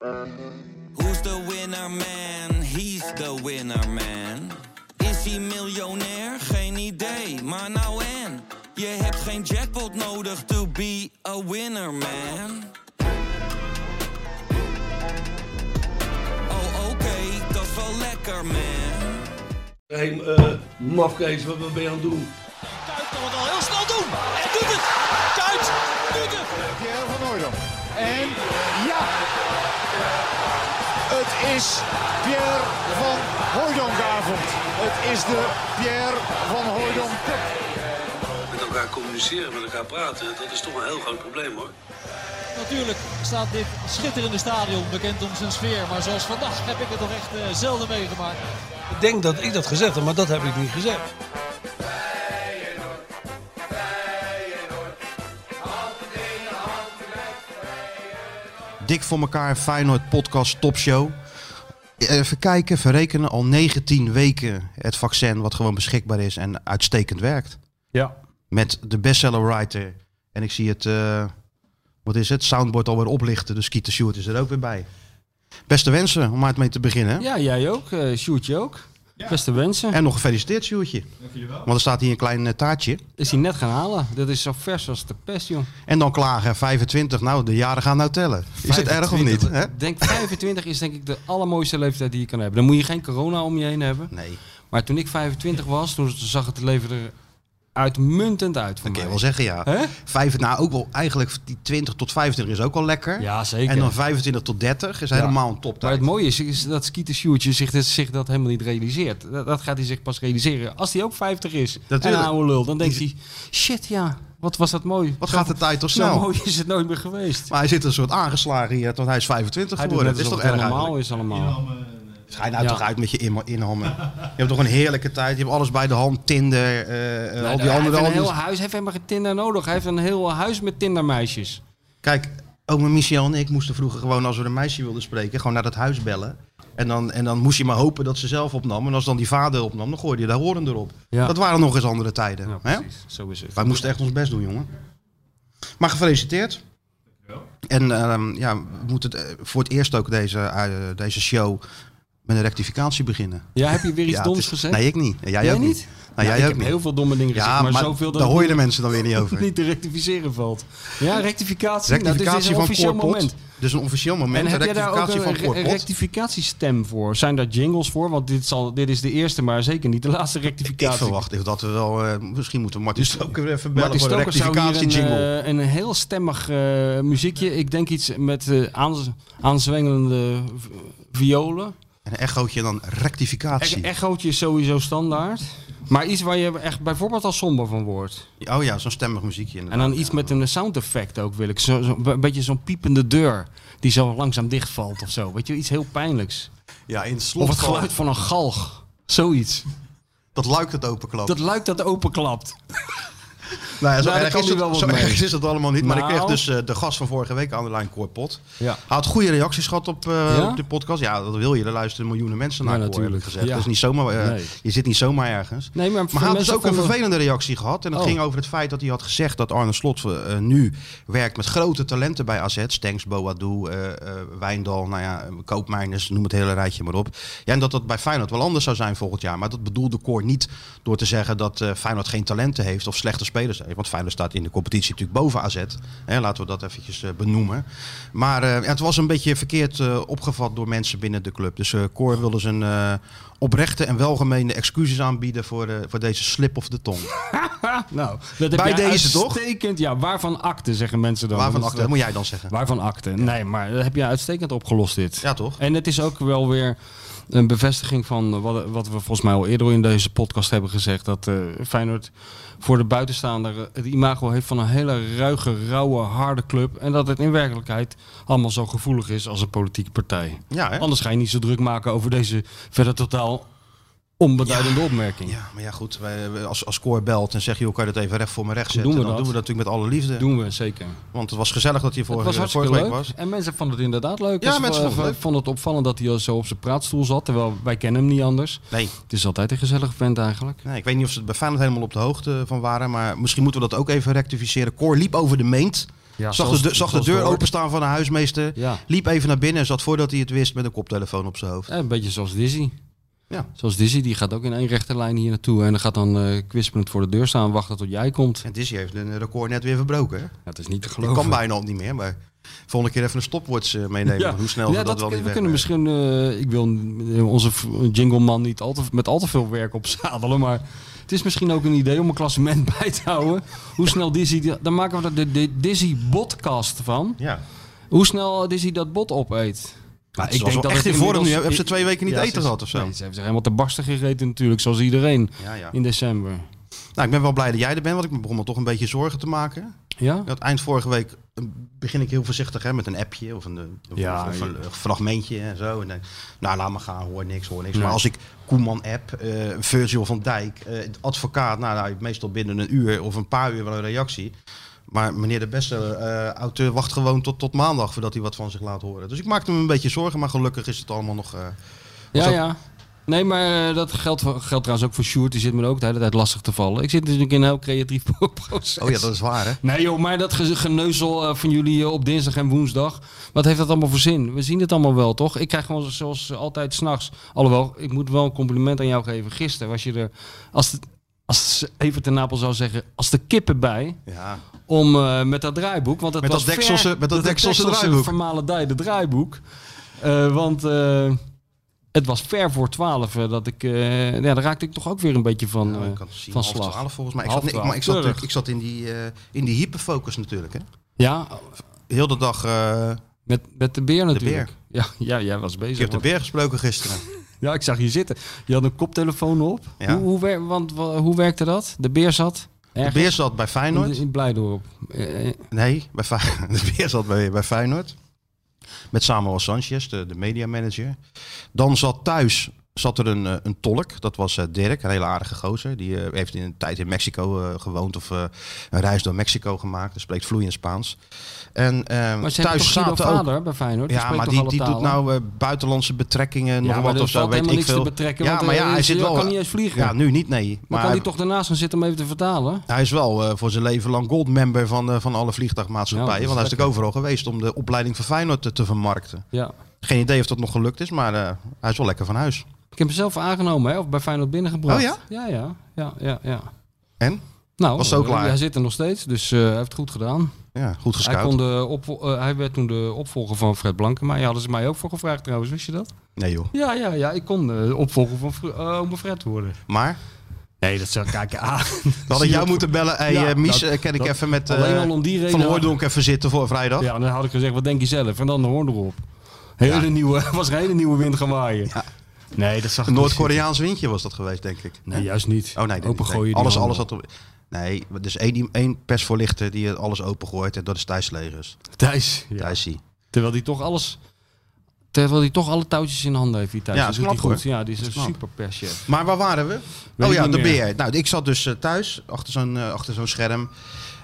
Who's the winner man? He's the winner man. Is hij miljonair? Geen idee, maar nou en. Je hebt geen jackpot nodig to be a winner man. Oh oké, dat is wel lekker man. Hé, hey, uh, mafkees, wat, wat ben je aan het doen? Kuit kan het al heel Het is Pierre van Hooydonkavond. Het is de Pierre van Hooydonk. Met elkaar communiceren, met elkaar praten, dat is toch een heel groot probleem hoor. Natuurlijk staat dit schitterende stadion bekend om zijn sfeer. Maar zoals vandaag heb ik het toch echt uh, zelden meegemaakt. Ik denk dat ik dat gezegd heb, maar dat heb ik niet gezegd. Dik voor elkaar Feyenoord podcast topshow. Even kijken, verrekenen al 19 weken het vaccin wat gewoon beschikbaar is en uitstekend werkt. Ja. Met de bestseller writer. En ik zie het, uh, wat is het, soundboard alweer oplichten. Dus Skeeter Stewart is er ook weer bij. Beste wensen om uit mee te beginnen. Ja, jij ook. Uh, Sjoerdje ook. Ja. Beste wensen. En nog gefeliciteerd, Sjoerdje. Want er staat hier een klein uh, taartje. Is hij net gaan halen. Dat is zo vers als de pest, joh. En dan klagen, 25. Nou, de jaren gaan nou tellen. Is 25, het erg of niet? Hè? Denk 25 is denk ik de allermooiste leeftijd die je kan hebben. Dan moet je geen corona om je heen hebben. Nee. Maar toen ik 25 was, toen zag het leven er uitmuntend uit voor dat mij. kan je wel zeggen, ja. Hè? Vijf, nou, ook wel eigenlijk die 20 tot 25 is ook wel lekker. Ja, zeker. En dan 25 tot 30 is helemaal een top Maar het mooie is, is dat Skeeter Sjoertje zich, zich dat helemaal niet realiseert. Dat, dat, gaat hij zich pas realiseren als hij ook 50 is. Natuurlijk. En een oude lul. Dan denkt hij, shit ja, wat was dat mooi. Wat Zo- gaat de tijd toch Zo snel? mooi is het nooit meer geweest. Maar hij zit een soort aangeslagen hier, want hij is 25 Hij doet geworden. net Dat is toch erg normaal eigenlijk? is allemaal. Schijn nou Ja. toch uit met je in- inhammen. Je hebt toch een heerlijke tijd. Je hebt alles bij de hand. Tinder, eh, eh, al die hij andere... heeft al een heel huis, hij heeft helemaal geen Tinder nodig. Hij heeft een heel huis met Tindermeisjes. Kijk, oma Michel en ik moesten vroeger gewoon als we een meisje wilden spreken, gewoon naar dat huis bellen. En dan, en dan moest je maar hopen dat ze zelf opnam. En als dan die vader opnam, dan gooide je daar horen erop. Ja. Dat waren nog eens andere tijden. Ja, hè? precies. Zo is het. Wij moesten echt ons best doen, jongen. Maar gefeliciteerd. En ehm, ja, we moeten het, eh, voor het eerst ook deze, deze show met een rectificatie beginnen. Ja, heb je weer iets Ja, doms gezegd? Nee, ik niet. Jij, Jij ook niet. niet? Nou, jij ik ook heb niet. heel veel domme dingen gezegd, Ja, maar, maar zoveel dat daar hoor je de mensen dan weer niet over. niet te rectificeren valt. Ja, rectificatie. Rectificatie nou, dit is een van officieel Corpot. moment. Dus een officieel moment. En heb jij daar ook een re- rectificatiestem voor? Zijn daar jingles voor? Want dit, zal, dit is de eerste, maar zeker niet de laatste Ik rectificatie. verwacht dat we wel... eh, misschien moeten we Martin Stoker weer even bellen Martin voor een Stoker zou hier rectificatie een, eh, een heel stemmig eh, muziekje. Ik denk iets met aanz- aanzwengelende violen. En een echootje en dan rectificatie. E echootje is sowieso standaard. Maar iets waar je echt bijvoorbeeld al somber van wordt. Oh ja, zo'n stemmig muziekje En dan iets met een sound effect ook wil ik. Zo, zo, een beetje zo'n piepende deur die zo langzaam dichtvalt of zo. Weet je, iets heel pijnlijks. Ja, in slot Of het geluid van een galg. Zoiets. Dat luikt het openklapt. Dat luikt dat openklapt. Nou ja, zo, Nou, erg, is het, zo erg is het allemaal niet. Maar ik Nou. kreeg dus eh, de gast van vorige week aan de lijn, Cor Pot. Ja. Hij had goede reacties gehad op, Ja? op de podcast. Ja, dat wil je. Er luisteren miljoenen mensen naar Ja, Cor, natuurlijk. gezegd. Dat is niet zomaar, eh, Nee. Je zit niet zomaar ergens. Nee, maar, Maar hij had dus ook een vervelende reactie gehad. En dat Oh. ging over het feit dat hij had gezegd dat Arne Slot nu werkt met grote talenten bij AZ. Stenks, Boadou, eh, Wijndal, nou ja, Koopmeiners, noem het hele rijtje maar op. Ja, en dat dat bij Feyenoord wel anders zou zijn volgend jaar. Maar dat bedoelde Cor niet door te zeggen dat Feyenoord geen talenten heeft of slechte spelers heeft. Want Feyenoord staat in de competitie natuurlijk boven AZ. Hè, laten we dat eventjes eh, benoemen. Maar eh, ja, het was een beetje verkeerd eh, opgevat door mensen binnen de club. Dus eh Cor wilde zijn eh, oprechte en welgemeende excuses aanbieden voor, eh, voor deze slip of de tong. Nou, dat heb Bij deze, toch? uitstekend, Ja, waarvan akte, zeggen mensen dan. Waarvan achter, dat moet jij dan zeggen. Waarvan akte? Nee, maar dat heb je uitstekend opgelost dit. Ja, toch? En het is ook wel weer een bevestiging van wat, wat we volgens mij al eerder in deze podcast hebben gezegd. Dat eh, Feyenoord voor de buitenstaander het imago heeft van een hele ruige, rauwe, harde club. En dat het in werkelijkheid allemaal zo gevoelig is als een politieke partij. Ja, hè? Anders ga je niet zo druk maken over deze verder totaal onbeduidende opmerking. Ja, maar ja, goed. Wij, als, als Cor belt en zegt, joh, kan je dat even recht voor me recht zetten? Doen we dan dat. doen we dat natuurlijk met alle liefde. Doen we zeker. Want het was gezellig dat hij Het vorige, was vorige leuk. week was. En mensen vonden het inderdaad leuk. Ja, mensen vonden het vonden het opvallend dat hij zo op zijn praatstoel zat. Terwijl wij kennen hem niet anders. Nee, Het is altijd een gezellige vent eigenlijk. nee, ik weet niet of ze het bij Feyenoord helemaal op de hoogte van waren. Maar misschien moeten we dat ook even rectificeren. Cor liep over de meent Ja, zag zoals- de, zag de zoals deur openstaan van de huismeester. Ja. Liep even naar binnen en zat voordat hij het wist met een koptelefoon op zijn hoofd. Ja, een beetje zoals Dizzy. Ja. Zoals Dizzy, die gaat ook in één rechte lijn hier naartoe. En dan gaat dan eh kwispelend voor de deur staan, wachten tot jij komt. En Dizzy heeft een record net weer verbroken. Hè? Dat is niet te geloven. kan bijna al niet meer, maar volgende keer even een stopwatch eh, meenemen. Hoe snel Ja, we dat, wel niet We kunnen misschien, eh, ik wil onze jingleman niet al te, met al te veel werk opzadelen, maar het is misschien ook een idee om een klassement bij te houden. Hoe snel Dizzy, dan maken we er de, de Dizzy Botcast van. Ja. Hoe snel Dizzy dat bot opeet. Maar het was wel echt in vorm nu. Hebben ze twee weken niet Ja, eten gehad of zo? Nee, ze hebben zich helemaal te barsten gegeten natuurlijk, zoals iedereen Ja, ja. in december. Nou, ik ben wel blij dat jij er bent, want ik begon me toch een beetje zorgen te maken. Ja? Dat eind vorige week eh, begin ik heel voorzichtig hè, met een appje of een, eh, of, Ja, of een eh, fragmentje en zo. En dan, nou, laat maar gaan, hoor niks, hoor niks. Nee. Maar als ik Koeman app, Virgil van Dijk, eh, advocaat, nou, nou, meestal binnen een uur of een paar uur wel een reactie. Maar meneer de beste eh, auteur wacht gewoon tot, tot maandag voordat hij wat van zich laat horen. Dus ik maakte me een beetje zorgen, maar gelukkig is het allemaal nog... eh, Ja, ja. Nee, maar eh, dat geldt, geldt trouwens ook voor Sjoerd. Die zit me ook de hele tijd lastig te vallen. Ik zit natuurlijk in een heel creatief proces. Oh ja, dat is waar hè. Nee joh, maar dat ge- geneuzel van jullie op dinsdag en woensdag. Wat heeft dat allemaal voor zin? We zien het allemaal wel, toch? Ik krijg gewoon zoals altijd s'nachts. Alhoewel, ik moet wel een compliment aan jou geven. Gisteren was je er, als, het, als even ten Napel zou zeggen, als de kippen bij. Ja. Om eh, met dat draaiboek. Want het Met was dat dekselse- met dat dekselse draaiboek. vermalendijde draaiboek. Eh, want eh, het was ver voor twaalf dat ik... ja, daar raakte ik toch ook weer een beetje van, Nou, ik zien, van slag. twaalf volgens mij. Ik zat, ik, maar ik, zat, ik zat in die, in die hyperfocus natuurlijk. Hè. Ja, Heel de dag... met, met de beer natuurlijk. Ja, ja, jij was bezig. ik heb de beer gesproken gisteren. Ja, ik zag je zitten. Je had een koptelefoon op. Ja. Hoe, hoe, wer- want, wa- hoe werkte dat? De beer zat De beer zat bij in, Feyenoord. in Blijdorp. Eh, eh, Nee, bij de beer zat bij, bij Feyenoord. Met Samuel Sanchez, de, de mediamanager. Dan zat thuis zat er een, eh, een tolk. Dat was Dirk, een hele aardige gozer. Die heeft in een tijd in Mexico gewoond of een reis door Mexico gemaakt. Hij spreekt vloeiend Spaans. En eh, thuis zaten ook... vader bij Feyenoord? Ja, maar die, doet nou eh, buitenlandse betrekkingen, nog wat of zo, weet ik veel. ja, maar eh, ja, hij zit wel... kan niet eens vliegen. Ja, nu niet, nee. maar kan hij toch daarnaast gaan zitten om even te vertalen? hij is wel eh, voor zijn leven lang goldmember van, eh, van alle vliegtuigmaatschappijen. Want hij is natuurlijk overal geweest om de opleiding van Feyenoord te, te vermarkten. Ja. Geen idee of dat nog gelukt is, maar eh, hij is wel lekker van huis. Ik heb hem zelf aangenomen, hè? Of bij Feyenoord binnengebracht. Oh ja? Ja, ja. Ja, ja, ja. En? Nou, Was ook eh, klaar? Hij zit er nog steeds, dus eh, hij heeft het goed gedaan. Ja, goed Hij, gescout. kon de opvo- eh, hij werd toen de opvolger van Fred Blankenmeijer. Daar hadden ze mij ook voor gevraagd trouwens, wist je dat? Nee joh. Ja, ja, ja. Ik kon de opvolger van eh, ome Fred worden. Maar, Nee, dat zou kijken aan. we hadden jou moeten bellen. Hey, Ja, eh, Mies, dat- eh, kan ik dat- even met Alleen eh, al om die reden. Van Hooydonk even zitten voor vrijdag? Ja, dan had ik gezegd, wat denk je zelf? En dan de hoorn erop. Hele Ja. nieuwe, was een hele nieuwe wind gaan waaien. Ja. Nee, dat zag Een Noord-Koreaans windje was dat geweest, denk ik. Nee, juist niet. Oh nee, Open gooien Alles, alles had op... Nee, er is één, één persvoorlichter die alles opengooit en dat is Thijs Legers. Thijs. Ja. Thijsie. Terwijl die toch alles... Terwijl hij toch alle touwtjes in handen heeft, die Thijs. Ja, dat is knap, goed. Ja, die is een super perschef. Maar waar waren we? Weet oh ja, de beer. Nou, ik zat dus eh, thuis achter zo'n eh, achter zo'n scherm.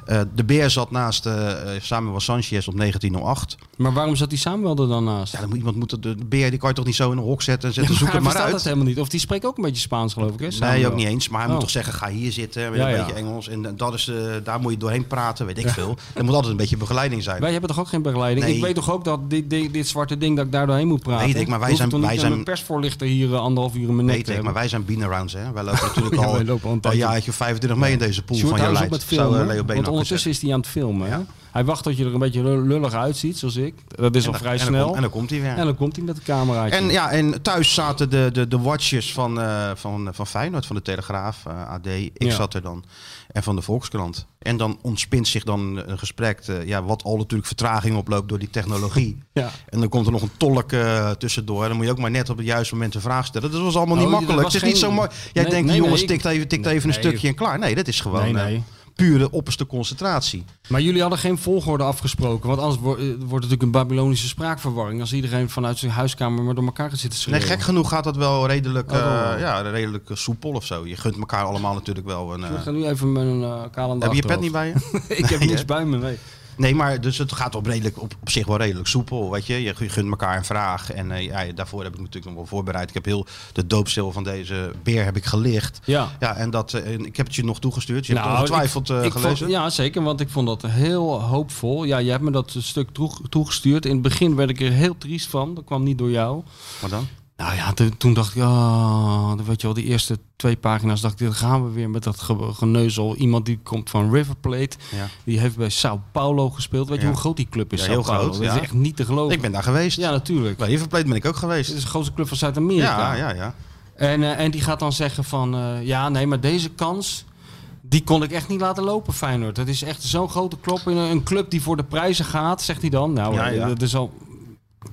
Eh, de beer zat naast eh eh, Samuel Sanchez op 1908. Maar waarom zat die Samuel er dan naast? Ja, dan moet iemand moet de, de beer die kan je toch niet zo in een hok zetten en zetten Ja, zoek maar het hij maar verstaat uit. het helemaal niet. Of die spreekt ook een beetje Spaans, geloof ik. Hè? Nee, ook niet eens. Maar hij Oh. moet toch zeggen, ga hier zitten met Ja, een ja. beetje Engels. En dat is, daar moet je doorheen praten, weet ik veel. Er moet altijd een beetje begeleiding zijn. Wij hebben toch ook geen begeleiding? Nee. Ik weet toch ook dat dit, dit, dit zwarte ding dat ik daar doorheen moet praten? Weet ik, maar wij zijn- niet wij zijn- een persvoorlichter hier anderhalf uur Weet te ik, maar wij zijn bean-arounds, hè. Wij lopen natuurlijk al, al een een jaartje 25 mee in deze pool van eh, Leo ondertussen is hij aan het filmen. Ja. Hij wacht tot je er een beetje lullig uitziet, zoals ik. Dat is En al vrij en snel. En dan komt hij weer. En dan komt hij met de cameraatje. En, ja, en thuis zaten de, de, de watchers van, eh, van, van Feyenoord, van de Telegraaf, eh, AD. Ik Ja. zat er dan. En van de Volkskrant. En dan ontspint zich dan een gesprek, eh, ja, wat al natuurlijk vertraging oploopt door die technologie. ja. En dan komt er nog een tolk tussendoor. En dan moet je ook maar net op het juiste moment een vraag stellen. Dat was allemaal niet Oh, makkelijk. Het is niet geen- zo mooi. Jij Nee, denkt, nee, jongens, nee, tikt even, tikt even een stukje en klaar. Nee, dat is gewoon Nee, nee. Pure opperste concentratie. Maar jullie hadden geen volgorde afgesproken. Want anders wordt, eh, wordt het natuurlijk een Babylonische spraakverwarring. Als iedereen vanuit zijn huiskamer maar door elkaar gaat zitten Nee, schreeuwen. gek genoeg gaat dat wel redelijk, Oh, eh, ja, redelijk eh, soepel of zo. Je gunt elkaar allemaal natuurlijk wel een... Ik ga nu even mijn uh, kalender heb je je pet niet bij je? Ik heb Nee, niks bij me, nee. Nee, maar dus het gaat op, redelijk, op, op zich wel redelijk soepel. Weet je? je gunt elkaar een vraag. En eh, ja, daarvoor heb ik natuurlijk nog wel voorbereid. Ik heb heel de doopstil van deze beer heb ik gelicht. Ja. Ja, en dat, eh, ik heb het je nog toegestuurd. Je hebt Nou, het ongetwijfeld ik gelezen. vond- ja, zeker, want ik vond dat heel hoopvol. Ja, je hebt me dat stuk toeg- toegestuurd. In het begin werd ik er heel triest van. Dat kwam niet door jou. Maar dan? Nou ja, toen, dacht ik, oh, weet je wel, die eerste twee pagina's dacht ik, dan gaan we weer met dat ge- geneuzel. Iemand die komt van River Plate, Ja. die heeft bij Sao Paulo gespeeld. Weet je Ja. hoe groot die club is? Ja, heel Paulo? groot, Dat is echt niet te geloven. Ik ben daar geweest. Ja, natuurlijk. Bij River Plate ben ik ook Het geweest. is de grootste club van Zuid-Amerika. Ja, ja, ja. En, eh, en die gaat dan zeggen van, eh, ja, nee, maar deze kans, die kon ik echt niet laten lopen, Feyenoord. Dat is echt zo'n grote klop in een, club die voor de prijzen gaat, zegt hij dan. Nou, Ja, ja. dat is al...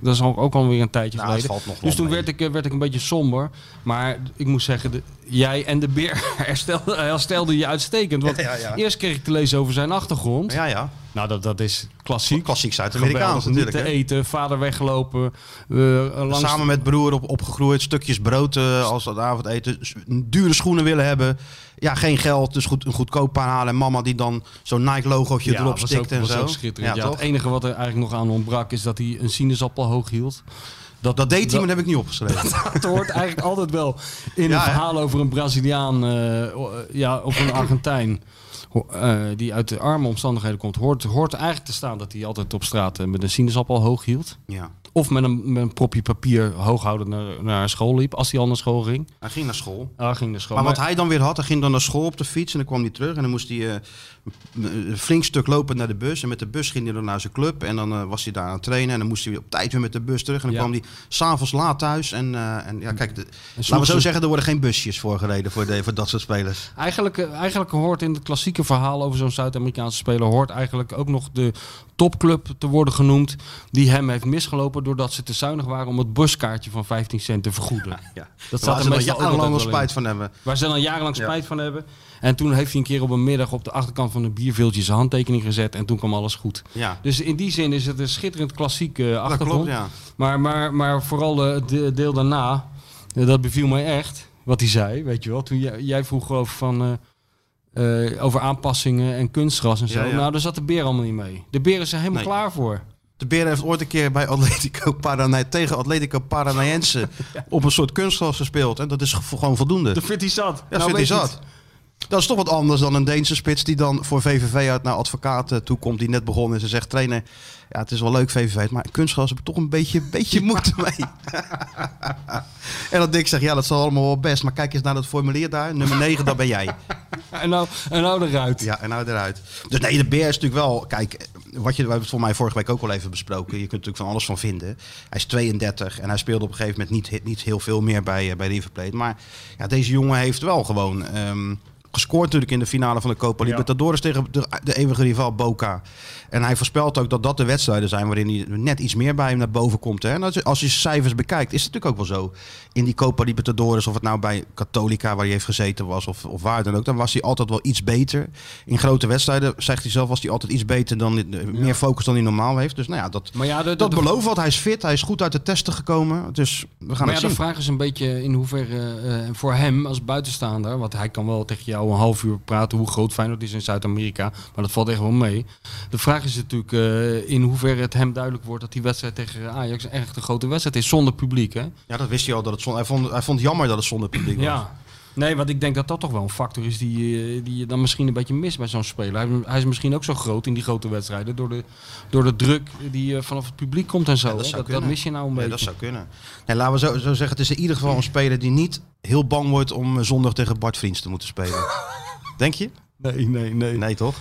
Dat is ook alweer een tijdje Nou, geleden. dus toen mee. werd ik, eh, werd ik een beetje somber. Maar ik moet zeggen, de, jij en de beer herstelde, herstelde je uitstekend. Want Ja, ja, ja. eerst kreeg ik te lezen over zijn achtergrond. Ja, ja. Nou, dat, dat is klassiek. Klassiek Zuid-Amerikaans Geweldig. Niet natuurlijk. te eten, vader weggelopen. eh, langs Samen met broer op, opgegroeid, stukjes brood eh, als het avondeten. Dure schoenen willen hebben. Ja, geen geld, dus goed, een goedkoop paar halen. En mama die dan zo'n Nike-logootje erop stikt ook, en zo. Ja, toch? het enige wat er eigenlijk nog aan ontbrak is dat hij een sinaasappel hoog hield. Dat, dat deed hij, dat- maar dat heb ik niet opgeschreven. Het hoort eigenlijk altijd wel in Ja, een verhaal over een Braziliaan eh, o- ja, of een Argentijn. eh, die uit de arme omstandigheden komt, hoort, hoort eigenlijk te staan dat hij altijd op straat eh, met een sinaasappel hoog hield. ja. Of met een, met een propje papier hooghoudend naar, naar school liep, als hij al naar school ging. Hij ging naar school. Ah, ging naar school. Maar wat hij dan weer had, hij ging dan naar school op de fiets en dan kwam hij terug. En dan moest hij eh, een flink stuk lopen naar de bus. En met de bus ging hij dan naar zijn club. En dan eh, was hij daar aan het trainen. En dan moest hij op tijd weer met de bus terug. En dan Ja. kwam hij s'avonds laat thuis. En, eh, en ja, kijk, de, laten we zo ze- zeggen, er worden geen busjes voorgereden voor, de, voor dat soort spelers. Eigenlijk, eh, eigenlijk hoort in het klassieke verhaal over zo'n Zuid-Amerikaanse speler... hoort eigenlijk ook nog de topclub te worden genoemd... die hem heeft misgelopen doordat ze te zuinig waren... om het buskaartje van 15 cent te vergoeden. Ja. Dat Waar zat ze er dan meestal jarenlang spijt van hebben. Waar ze dan jarenlang Ja. spijt van hebben. En toen heeft hij een keer op een middag op de achterkant van een bierveeltje zijn handtekening gezet. En toen kwam alles goed. Ja, Dus in die zin is het een schitterend klassiek dat achtergrond. klopt, ja. Maar, maar, maar vooral eh, het de- deel daarna, eh, dat beviel mij echt. Wat hij zei, weet je wel. Toen jij, jij vroeg over, van, over aanpassingen en kunstgras en zo. Ja, ja. Nou, daar zat de beer allemaal niet mee. De beer is er helemaal Nee. klaar voor. De Beren heeft ooit een keer bij Atletico Parana tegen Atletico Paranaense op een soort kunstgras gespeeld. En dat is ge- gewoon voldoende. Dat vindt hij zat. Ja, Nou, vindt hij zat. Dat is toch wat anders dan een Deense spits die dan voor VVV uit naar advocaat eh, toe komt. Die net begonnen is en zegt, trainer, ja, het is wel leuk VVV, maar kunstgras heb ik toch een beetje, beetje moeite mee. en dan Dick zegt, ja, dat is allemaal wel best. Maar kijk eens naar dat formulier daar. Nummer 9, dat ben jij. En nou, en nou eruit. Ja, en nou eruit. Dus nee, de beer is natuurlijk wel... Kijk, wat je, we hebben het voor mij vorige week ook al even besproken. Je kunt er natuurlijk van alles van vinden. Hij is 32 en hij speelde op een gegeven moment niet, niet heel veel meer bij, eh, bij River Plate. Maar ja, deze jongen heeft wel gewoon... ehm, gescoord natuurlijk in de finale van de Copa Ja. Libertadores tegen de, de eeuwige rival Boca. En hij voorspelt ook dat dat de wedstrijden zijn waarin hij net iets meer bij hem naar boven komt. Hè? En als, je- als je cijfers bekijkt, is het natuurlijk ook wel zo. In die Copa Libertadores, of het nou bij Católica waar hij heeft gezeten was, of, of waar dan ook, dan was hij altijd wel iets beter. In grote wedstrijden, zegt hij zelf, was hij altijd iets beter dan, eh, meer focus dan hij normaal heeft. Dus nou ja, dat, Maar ja, de, de, dat belooft wat. Hij is fit, hij is goed uit de testen gekomen. Dus we gaan Maar ja, de vraag is een beetje in hoeverre eh, voor hem als buitenstaander, want hij kan wel tegen jou een half uur praten hoe groot Feyenoord is in Zuid-Amerika, maar dat valt echt wel mee. De vraag is natuurlijk eh, in hoeverre het hem duidelijk wordt dat die wedstrijd tegen Ajax echt een grote wedstrijd is zonder publiek. Hè? Ja, dat wist hij al. Dat het zon, hij, vond, hij vond het jammer dat het zonder publiek was. Ja. Nee, want ik denk dat dat toch wel een factor is die, eh, die je dan misschien een beetje mist bij zo'n speler. Hij, hij is misschien ook zo groot in die grote wedstrijden door de, door de druk die eh, vanaf het publiek komt en zo. Ja, dat dat, mis je nou een Nee, beetje. dat zou kunnen. Nee, laten we zo, zo zeggen, het is in ieder geval een speler die niet heel bang wordt om eh, zondag tegen Bart Vriends te moeten spelen. Denk je? Nee, nee, nee. Nee, toch?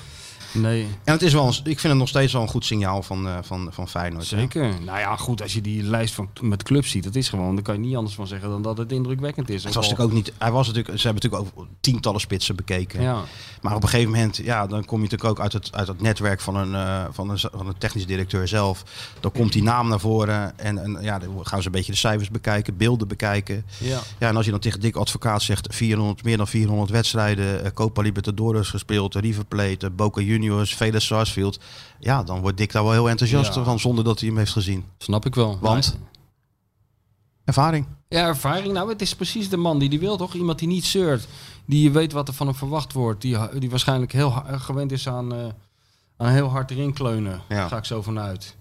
Nee. En het is wel, een- ik vind het nog steeds wel een goed signaal van, eh, van, van Feyenoord. Zeker. Nou ja, goed, als je die lijst van, met clubs ziet, dat is gewoon, dan kan je niet anders van zeggen dan dat het indrukwekkend is. Het was natuurlijk ook niet, hij was natuurlijk, ze hebben natuurlijk ook tientallen spitsen bekeken. Ja. Maar op een gegeven moment, ja, dan kom je natuurlijk ook uit het, uit het netwerk van een, eh, van, een, van een technisch directeur zelf. Dan komt die naam naar voren en, en ja, dan gaan ze een beetje de cijfers bekijken, beelden bekijken. Ja. Ja, en als je dan tegen Dick Advocaat zegt 400, meer dan 400 wedstrijden, eh, Copa Libertadores gespeeld, River Plate, Boca Juniors, Vélez Sarsfield. Ja, dan wordt Dick daar wel heel enthousiast Ja. van zonder dat hij hem heeft gezien. Snap ik wel. Want? Maar- Ervaring. ja, ervaring. Nou, het is precies de man die die wil, toch? Iemand die niet zeurt. Die weet wat er van hem verwacht wordt. Die, die waarschijnlijk heel ha- gewend is aan, eh, Aan heel hard erin kleunen. Ja. Daar ga ik zo vanuit.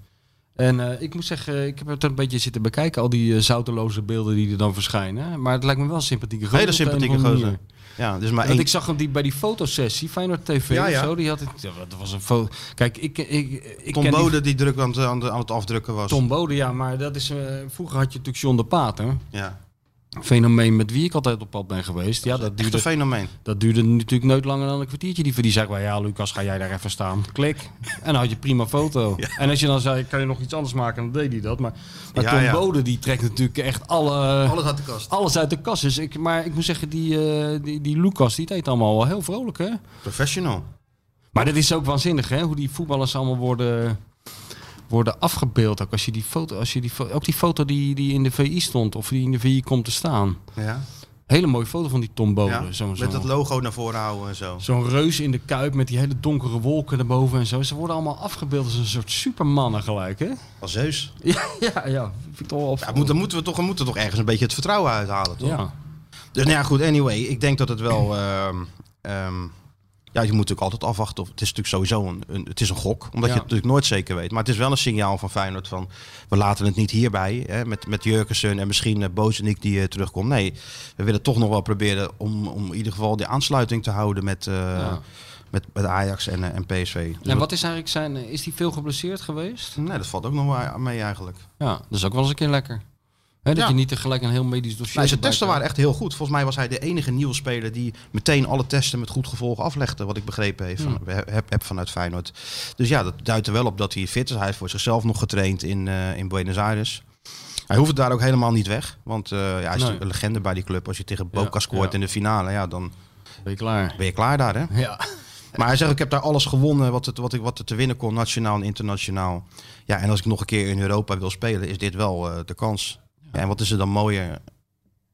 En eh, ik moet zeggen, ik heb het een beetje zitten bekijken. Al die eh, zouteloze beelden die er dan verschijnen. Maar het lijkt me wel een sympathieke gozer. Hele sympathieke gozer. Ja, dus maar Want één... ik zag hem die, bij die fotosessie, Feyenoord TV Ja, zo. Die had het, ja, dat was een foto. Kijk, ik, ik, ik Tom ken Bode die druk aan het, aan het- aan het afdrukken was. Tom Bode, ja, maar dat is, eh, vroeger had je natuurlijk John de Pater. Ja, Fenomeen met wie ik altijd op pad ben geweest. Ja, dat duurde, fenomeen. dat duurde natuurlijk nooit langer dan een kwartiertje. Die, die zei wel, ja Lucas, ga jij daar even staan. Klik. En dan had je prima foto. En als je dan zei, kan je nog iets anders maken, dan deed hij dat. Maar, maar Ja, Tom ja. Bode, die trekt natuurlijk echt alle, Alles uit de kast. alles uit de kast. Dus ik, maar ik moet zeggen, die, eh, die, die Lucas, die deed allemaal wel heel vrolijk, hè? Professional. Maar dat is ook waanzinnig, hè? Hoe die voetballers allemaal worden, worden afgebeeld. Ook, als je die foto, als je die, ook die foto die, die in de VI stond, of die in de VI komt te staan. Ja. Hele mooie foto van die Tom Bode. ja. Zo'n Met dat logo naar voren houden en zo. zo'n reus in de kuip met die hele donkere wolken erboven en zo. Ze worden allemaal afgebeeld als een soort supermannen gelijk, hè? Als Zeus. Ja, ja, ja. Vind ik toch wel Ja, moet, dan moeten we, toch, we moeten toch ergens een beetje het vertrouwen uithalen, toch? ja. Dus nou ja, goed, anyway. Ik denk dat het wel... ehm, ehm, ja, je moet natuurlijk altijd afwachten. Of, het is natuurlijk sowieso een, een, het is een gok. Omdat Ja. je het natuurlijk nooit zeker weet. Maar het is wel een signaal van Feyenoord van... We laten het niet hierbij. Hè, met, met Jurkensen en misschien uh, Bozenik die eh, terugkomt. Nee, we willen toch nog wel proberen om, om in ieder geval die aansluiting te houden met, eh, Ja. met, met Ajax en, eh, en PSV. Dus En wat is eigenlijk zijn... Is hij veel geblesseerd geweest? Nee, dat valt ook nog wel mee eigenlijk. Ja, dat is ook wel eens een keer lekker. Hè, dat Ja. je niet tegelijk een heel medisch dossier... Nou, zijn testen waren echt heel goed. Volgens mij was hij de enige nieuwe speler die meteen alle testen met goed gevolg aflegde. Wat ik begrepen heeft van, heb, heb vanuit Feyenoord. Dus ja, dat duidt er wel op dat hij fit is. Hij heeft voor zichzelf nog getraind in, eh, in Buenos Aires. Hij hoeft daar ook helemaal niet weg. Want eh, ja, hij is Nee. natuurlijk een legende bij die club. Als je tegen Boca Ja, scoort in de finale, ja, dan Ben je klaar? ben je klaar daar. Hè? Ja. Maar hij zegt, ik heb daar alles gewonnen wat, het, wat, ik, wat er te winnen kon, nationaal en internationaal. Ja, en als ik nog een keer in Europa wil spelen, is dit wel eh, de kans. Ja, en wat is er dan mooier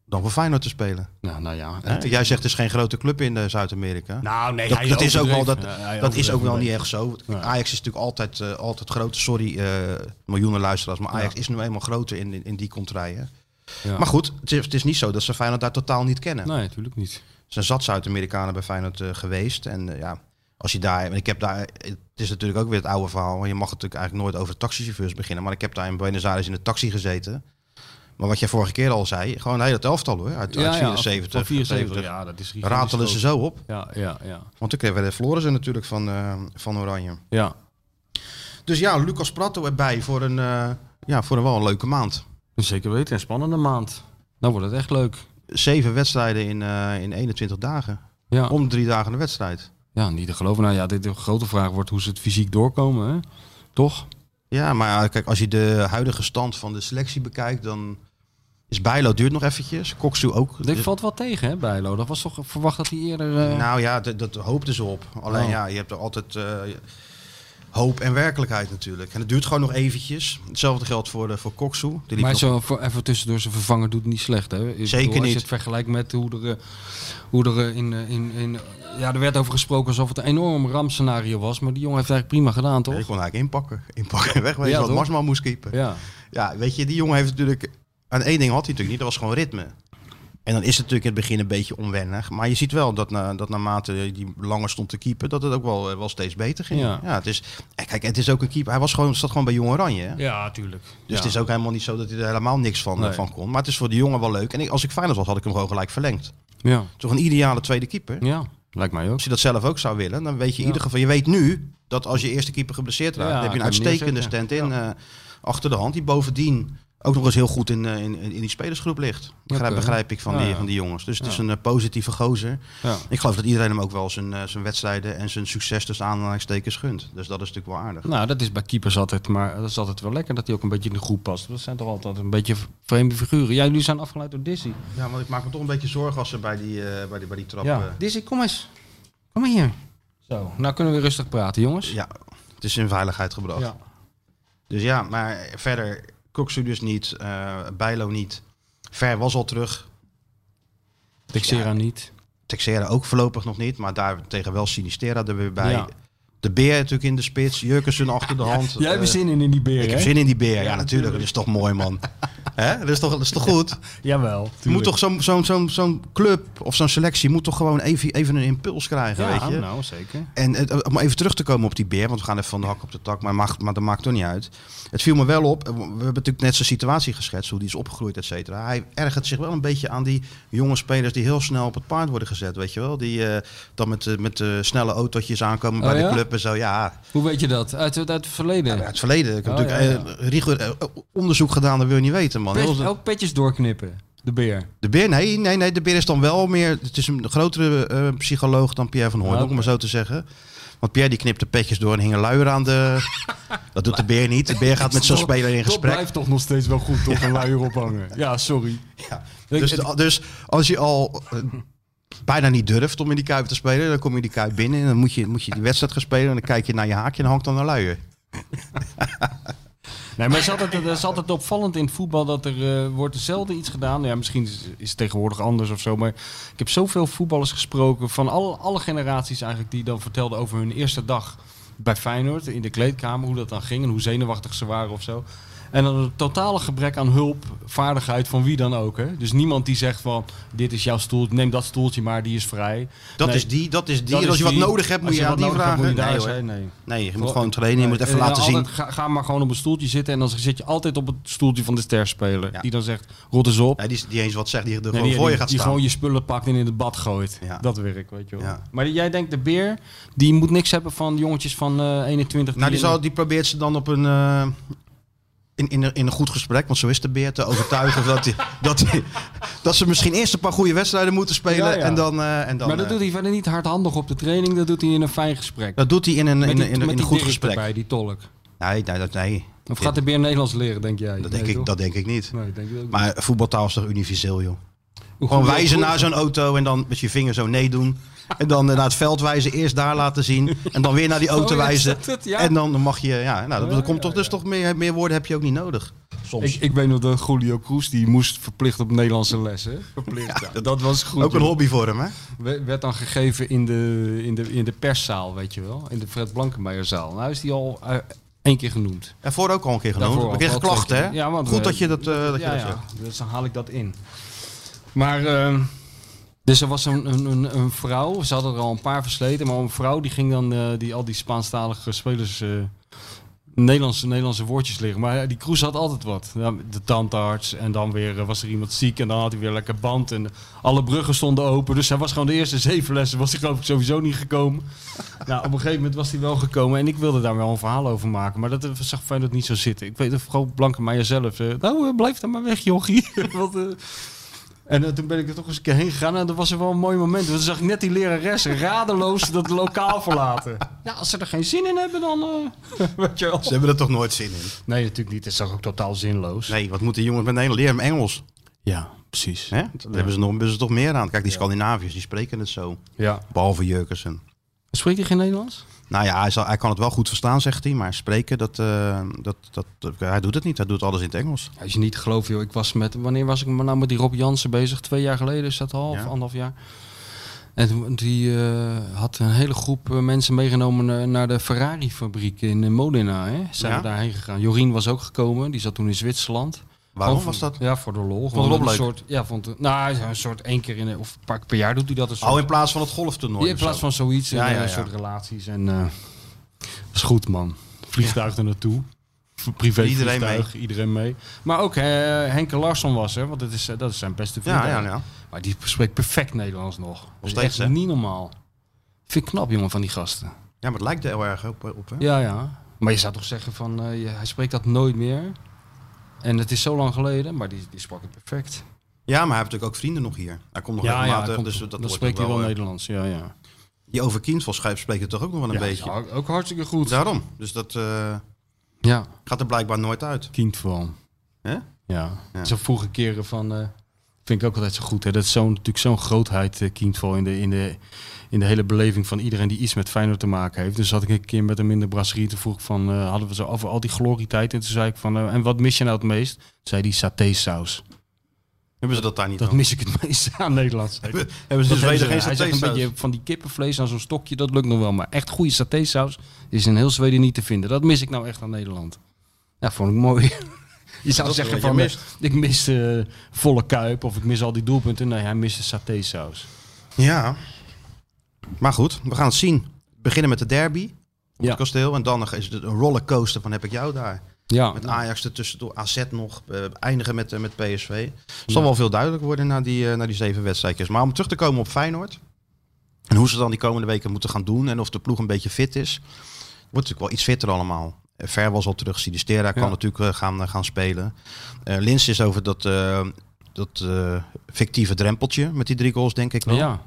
dan voor Feyenoord te spelen? Nou, nou ja. Jij zegt het is geen grote club in eh, Zuid-Amerika. Nou, nee, dat, is ook wel dat. Ja, dat is ook wel niet echt zo. Ja. Ajax is natuurlijk altijd, eh, altijd groot. Sorry, eh, miljoenen luisteraars, maar Ajax Ja. is nu eenmaal groter in, in, in die contraien. Maar goed, het is, het is niet zo dat ze Feyenoord daar totaal niet kennen. Nee, natuurlijk niet. Er zijn zat Zuid-Amerikanen bij Feyenoord geweest. En ja, als je daar... Ik heb daar... Het is natuurlijk ook weer het oude verhaal. Je mag natuurlijk eigenlijk nooit over taxichauffeurs beginnen. Maar ik heb daar in Buenos Aires in de taxi gezeten. Maar wat jij vorige keer al zei, gewoon een hele elftal hoor. Uit, uit 74. Van 74, 70. ja, dat is Ratelen ze zo op. Ja, ja, ja. Want toen kregen we verloren ze natuurlijk van, eh, van Oranje. Ja, Dus ja, Lucas Prato erbij voor een, eh, ja, voor een wel een leuke maand. zeker weten. Een spannende maand. Dan wordt het echt leuk. Zeven wedstrijden in, eh, in 21 dagen. Ja, Om de drie dagen een wedstrijd. ja niet te geloven. Nou ja, dit de grote vraag wordt hoe ze het fysiek doorkomen, hè? Toch? Ja, maar ja, kijk, als je de huidige stand van de selectie bekijkt, dan is Bijlo duurt nog eventjes. Koksu ook. Dit Dus- valt wel tegen, hè, Bijlo. Dat was toch verwacht dat hij eerder... eh, Nou ja, dat, dat hoopten ze op. Alleen Oh. ja, je hebt er altijd eh, hoop en werkelijkheid natuurlijk. En het duurt gewoon nog eventjes. Hetzelfde geldt voor, de voor Koksu. Die maar zo voor, even tussendoor zijn vervanger doet niet slecht, hè? Ik Zeker Als niet. je het vergelijkt met hoe er, eh, hoe er in, in, in... Ja, er werd over gesproken alsof het een enorm rampscenario was. Maar die jongen heeft het eigenlijk prima gedaan, toch? Je kon eigenlijk inpakken. Inpakken en wegwezen, Ja, wat? Marsman moest keepen. Ja. Ja, weet je, die jongen heeft natuurlijk... Aan één ding had hij natuurlijk niet, dat was gewoon ritme. En dan is het natuurlijk in het begin een beetje onwennig. Maar je ziet wel dat, na, dat naarmate die langer stond te keeper, dat het ook wel, wel steeds beter ging. Ja. Ja. het is, eh, kijk, het is ook een keeper. Hij was gewoon, zat gewoon bij Jong Oranje. Hè? Ja, tuurlijk. Dus het is ook helemaal niet zo dat hij er helemaal niks van, Nee. van kon. Maar het is voor de jongen wel leuk. En ik, als ik Feyenoord was, had ik hem gewoon gelijk verlengd. Ja. Toch een ideale tweede keeper. ja, lijkt mij ook. Als je dat zelf ook zou willen, dan weet je in Ja. ieder geval... Je weet nu dat als je eerste keeper geblesseerd raakt, dan heb je een uitstekende stand-in eh, achter de hand. Die bovendien ook nog eens heel goed in, eh, in, in die spelersgroep ligt. Begrijp, begrijp ik van, Ja, die, ja. van die jongens. Dus het is een eh, positieve gozer. Ja. Ik geloof dat iedereen hem ook wel zijn, eh, zijn wedstrijden en zijn succes tussen aanhalingstekens gunt. Dus dat is natuurlijk wel aardig. Nou, dat is bij keepers altijd, maar dat is altijd wel lekker dat hij ook een beetje in de groep past. Dat zijn toch altijd een beetje vreemde figuren. Ja, jullie zijn afgeleid door Dizzy. Ja, want ik maak me toch een beetje zorgen als ze bij die, bij die, bij die trap... Ja. Dizzy, kom eens. Kom maar hier. Zo, nou kunnen we rustig praten, jongens. ja, het is in veiligheid gebracht. Ja. Dus ja, maar verder, Koksu dus niet, eh Bijlo niet. Ver was al terug. Texera Ja. niet. Texera ook voorlopig nog niet, maar daar tegen wel Sinistera er weer bij. Ja. De Beer natuurlijk in de spits, Jurkensen achter de hand. Jij hebt Eh, zin in in die beer, Ik heb zin in die Beer, ja, Ja, natuurlijk. Dat is toch mooi, man. Hè? Dat is toch, dat is toch goed? Jawel. Je moet toch zo'n zo'n zo'n zo'n club of zo'n selectie moet toch gewoon even, even een impuls krijgen, Ja, weet je? nou zeker. En eh, om even terug te komen op die beer, want we gaan even van de hak op de tak, maar, mag, maar dat maakt toch niet uit. Het viel me wel op, eh, we hebben natuurlijk net zijn situatie geschetst, hoe die is opgegroeid, et cetera. Hij ergert zich wel een beetje aan die jonge spelers die heel snel op het paard worden gezet, weet je wel. Die dan met, met de snelle autootjes aankomen bij Oh, ja? de club en zo. Ja, Hoe weet je dat? Uit, uit het verleden? uit het verleden. Ik heb Oh, natuurlijk ja, eh, eh, onderzoek gedaan, dat wil je niet weten, man. Pet- ook petjes doorknippen. De beer. De beer, nee, nee, nee, de beer is dan wel meer. Het is een grotere eh, psycholoog dan Pierre van oké. om maar zo te zeggen. Want Pierre die knipte petjes door en hing een luier aan de. Dat doet de beer niet. De beer gaat met zo'n speler in Dat gesprek. blijft toch nog steeds wel goed, toch? Een luier ophangen. Ja, sorry. Ja. Dus, dus als je al bijna niet durft om in die kuip te spelen, dan kom je die kuip binnen en dan moet je, moet je die wedstrijd gaan spelen. En dan kijk je naar je haakje en hangt dan een luier. Nee, maar het is, altijd, het is altijd opvallend in het voetbal dat er eh, wordt zelden iets gedaan. Ja, misschien is, is het tegenwoordig anders of zo. Maar ik heb zoveel voetballers gesproken van alle, alle generaties eigenlijk die dan vertelden over hun eerste dag bij Feyenoord in de kleedkamer. Hoe dat dan ging en hoe zenuwachtig ze waren of zo. En dan een totale gebrek aan hulp, vaardigheid van wie dan ook. Hè? Dus niemand die zegt van dit is jouw stoel, neem dat stoeltje maar, die is vrij. Dat Nee, is die, dat is die. dat En als je wat die. nodig hebt, moet Als je, aan die hebt, vragen. je nee, hoor. Nee. nee, je moet gewoon trainen, je moet even laten zien. ga, ga maar gewoon op een stoeltje zitten en dan zit je altijd op het stoeltje van de sterspeler. Ja. Die dan zegt, rot eens op. Nee, die, die eens wat zegt, die er gewoon die, voor je die- gaat die staan. gewoon je spullen pakt en in het bad gooit. Ja. Dat werk, weet je wel. Ja. Maar jij denkt, de beer, die moet niks hebben van jongetjes van eh 21. Nou, die, zal, die probeert ze dan op een. In, in, een, in een goed gesprek, want zo is de beer, te overtuigen dat, die, dat, die, dat ze misschien eerst een paar goede wedstrijden moeten spelen. Ja, ja. En dan. eh, en dan maar dat eh, doet hij verder niet hardhandig op de training, dat doet hij in een fijn gesprek. dat doet hij in een, in, die- een- in, een- in goed gesprek. Erbij, die tolk. Nee, nee, dat, nee. Of gaat de beer Nederlands leren, denk jij? dat, Nee, denk ik, toch? dat denk ik niet. Nee, denk ik. Maar voetbaltaal is toch universeel, joh. Gewoon wijzen naar zo'n auto en dan met je vinger zo nee doen. En dan naar het veld wijzen, eerst daar laten zien. En dan weer naar die auto Oh, ja, wijzen. is dat het? Ja. En dan mag je, ja, nou, dat, komt toch, dus toch meer, meer woorden heb je ook niet nodig. Soms. Ik, ik weet nog dat Julio Cruz, die moest verplicht op Nederlandse lessen. Verplicht. Ja, dat was goed. ook een joh. hobby voor hem, hè? We- werd dan gegeven in de, in, de, in de perszaal, weet je wel. In de Fred Blankenmeijerzaal. Nou is die al eh, één keer genoemd. Daarvoor ook al een keer genoemd. Daarvoor We kregen al wel klachten, hè? keer. Ja, want Goed we- dat je dat, eh, dat, je ja, dat ja. zegt. Dus dan haal ik dat in. Maar, eh, dus er was een, een, een, een vrouw, ze hadden er al een paar versleten, maar een vrouw die ging dan eh, die, al die Spaanstalige spelers eh, Nederlandse, Nederlandse woordjes liggen. Maar ja, die Kroes had altijd wat. De tandarts en dan weer was er iemand ziek en dan had hij weer lekker band. En alle bruggen stonden open. Dus hij was gewoon de eerste zeven lessen was hij geloof ik sowieso niet gekomen. nou, op een gegeven moment was hij wel gekomen en ik wilde daar wel een verhaal over maken. Maar dat zag Feyenoord niet zo zitten. Ik weet of gewoon Blankenmeijer zelf. eh, nou, blijf dan maar weg jochie. Want, en eh, toen ben ik er toch eens een keer heen gegaan en dat was er wel een mooi moment. Want toen zag ik net die lerares radeloos dat lokaal verlaten. Ja, als ze er geen zin in hebben, dan... eh, weet je wel. Ze hebben er toch nooit zin in? Nee, natuurlijk niet. Het is toch ook totaal zinloos. Nee, wat moeten jongens met Nederland leren? Engels. Ja, precies. Hè? Daar hebben, ze nog, hebben ze toch meer aan. Kijk, die Scandinaviërs, die spreken het zo. Ja. Behalve Jurkensen. Spreekt hij geen Nederlands? Nou ja, hij, zal, hij kan het wel goed verstaan, zegt hij. Maar spreken, dat, eh, dat, dat, hij doet het niet. Hij doet alles in het Engels. Als je niet geloven, joh. Ik was met... Wanneer was ik nou met die Rob Jansen bezig? Twee jaar geleden is dat al? Ja. anderhalf jaar? En die eh, had een hele groep eh, mensen meegenomen naar, de Ferrari-fabriek in Modena. Hè? Zijn Ja. we daarheen gegaan. Jorien was ook gekomen. Die zat toen in Zwitserland. Waarom was dat? Ja, voor de lol. Vond een soort, ja, vond het, nou, een soort één keer in of een paar keer per jaar doet hij dat. Een soort, Oh, in plaats van het golftoernooi. Ja, in plaats zo. van zoiets, Ja, en, ja, eh, een ja. soort relaties. En eh is goed, man. Vliegtuig er naartoe. Privé Iedereen vliegtuig, iedereen mee. Maar ook eh, Henke Larsson was er, want dat is, eh, dat is zijn beste vriend. Ja, ja, ja. Maar die spreekt perfect Nederlands nog. Dat is steeds, echt hè? niet normaal. Vind ik knap, jongen, van die gasten. Ja, maar het lijkt er heel erg op. op hè? Ja, ja. Maar je zou toch zeggen van, eh, je- hij spreekt dat nooit meer. En het is zo lang geleden, maar die, die sprak het perfect. Ja, maar hij heeft natuurlijk ook vrienden nog hier. Hij komt nog Ja, ja, regelmatig, komt- dus dat dan spreekt hij ook wel eh, Nederlands. Ja, ja. Die over schrijft, spreekt het toch ook nog wel een ja, beetje. ja, ook hartstikke goed. Daarom. Dus dat eh, Ja, gaat er blijkbaar nooit uit. kind van. Hè? Ja. Ja. Zo vroege keren van... eh, vind ik ook altijd zo goed. Hè? Dat is zo'n, natuurlijk zo'n grootheid, uh, Kindval, in de, in, de, in de hele beleving van iedereen die iets met Feyenoord te maken heeft. Dus had ik een keer met hem in de brasserie. Toen vroeg van, eh, hadden we zo over al die glorietijd. En toen zei ik van, eh, en wat mis je nou het meest? Toen zei die satésaus. Hebben ze dat daar niet Dat dan? mis ik het meest aan Nederlands. Hebben ze dus hebben ze- geen hij zegt een beetje van die kippenvlees aan zo'n stokje, dat lukt nog wel. Maar echt goede satésaus is in heel Zweden niet te vinden. Dat mis ik nou echt aan Nederland. Ja, vond ik mooi. Je zou Dat zeggen van, eh, ik mis eh, volle kuip of ik mis al die doelpunten. Nee, hij mist de satésaus. Ja. Maar goed, we gaan het zien. We beginnen met de derby op Ja. het kasteel. En dan is het een rollercoaster van heb ik jou daar. Ja, Met Ajax ertussendoor, AZ nog, eh, eindigen met, met PSV. Het zal wel veel duidelijk worden na die, eh, na die zeven wedstrijdjes. Maar om terug te komen op Feyenoord. En hoe ze dan die komende weken moeten gaan doen. En of de ploeg een beetje fit is. Wordt natuurlijk wel iets fitter allemaal. Ver was al terug. Sinistera kan Ja. natuurlijk eh, gaan, eh, gaan spelen. Eh Lins is over dat, dat fictieve drempeltje met die drie goals denk ik wel. ja.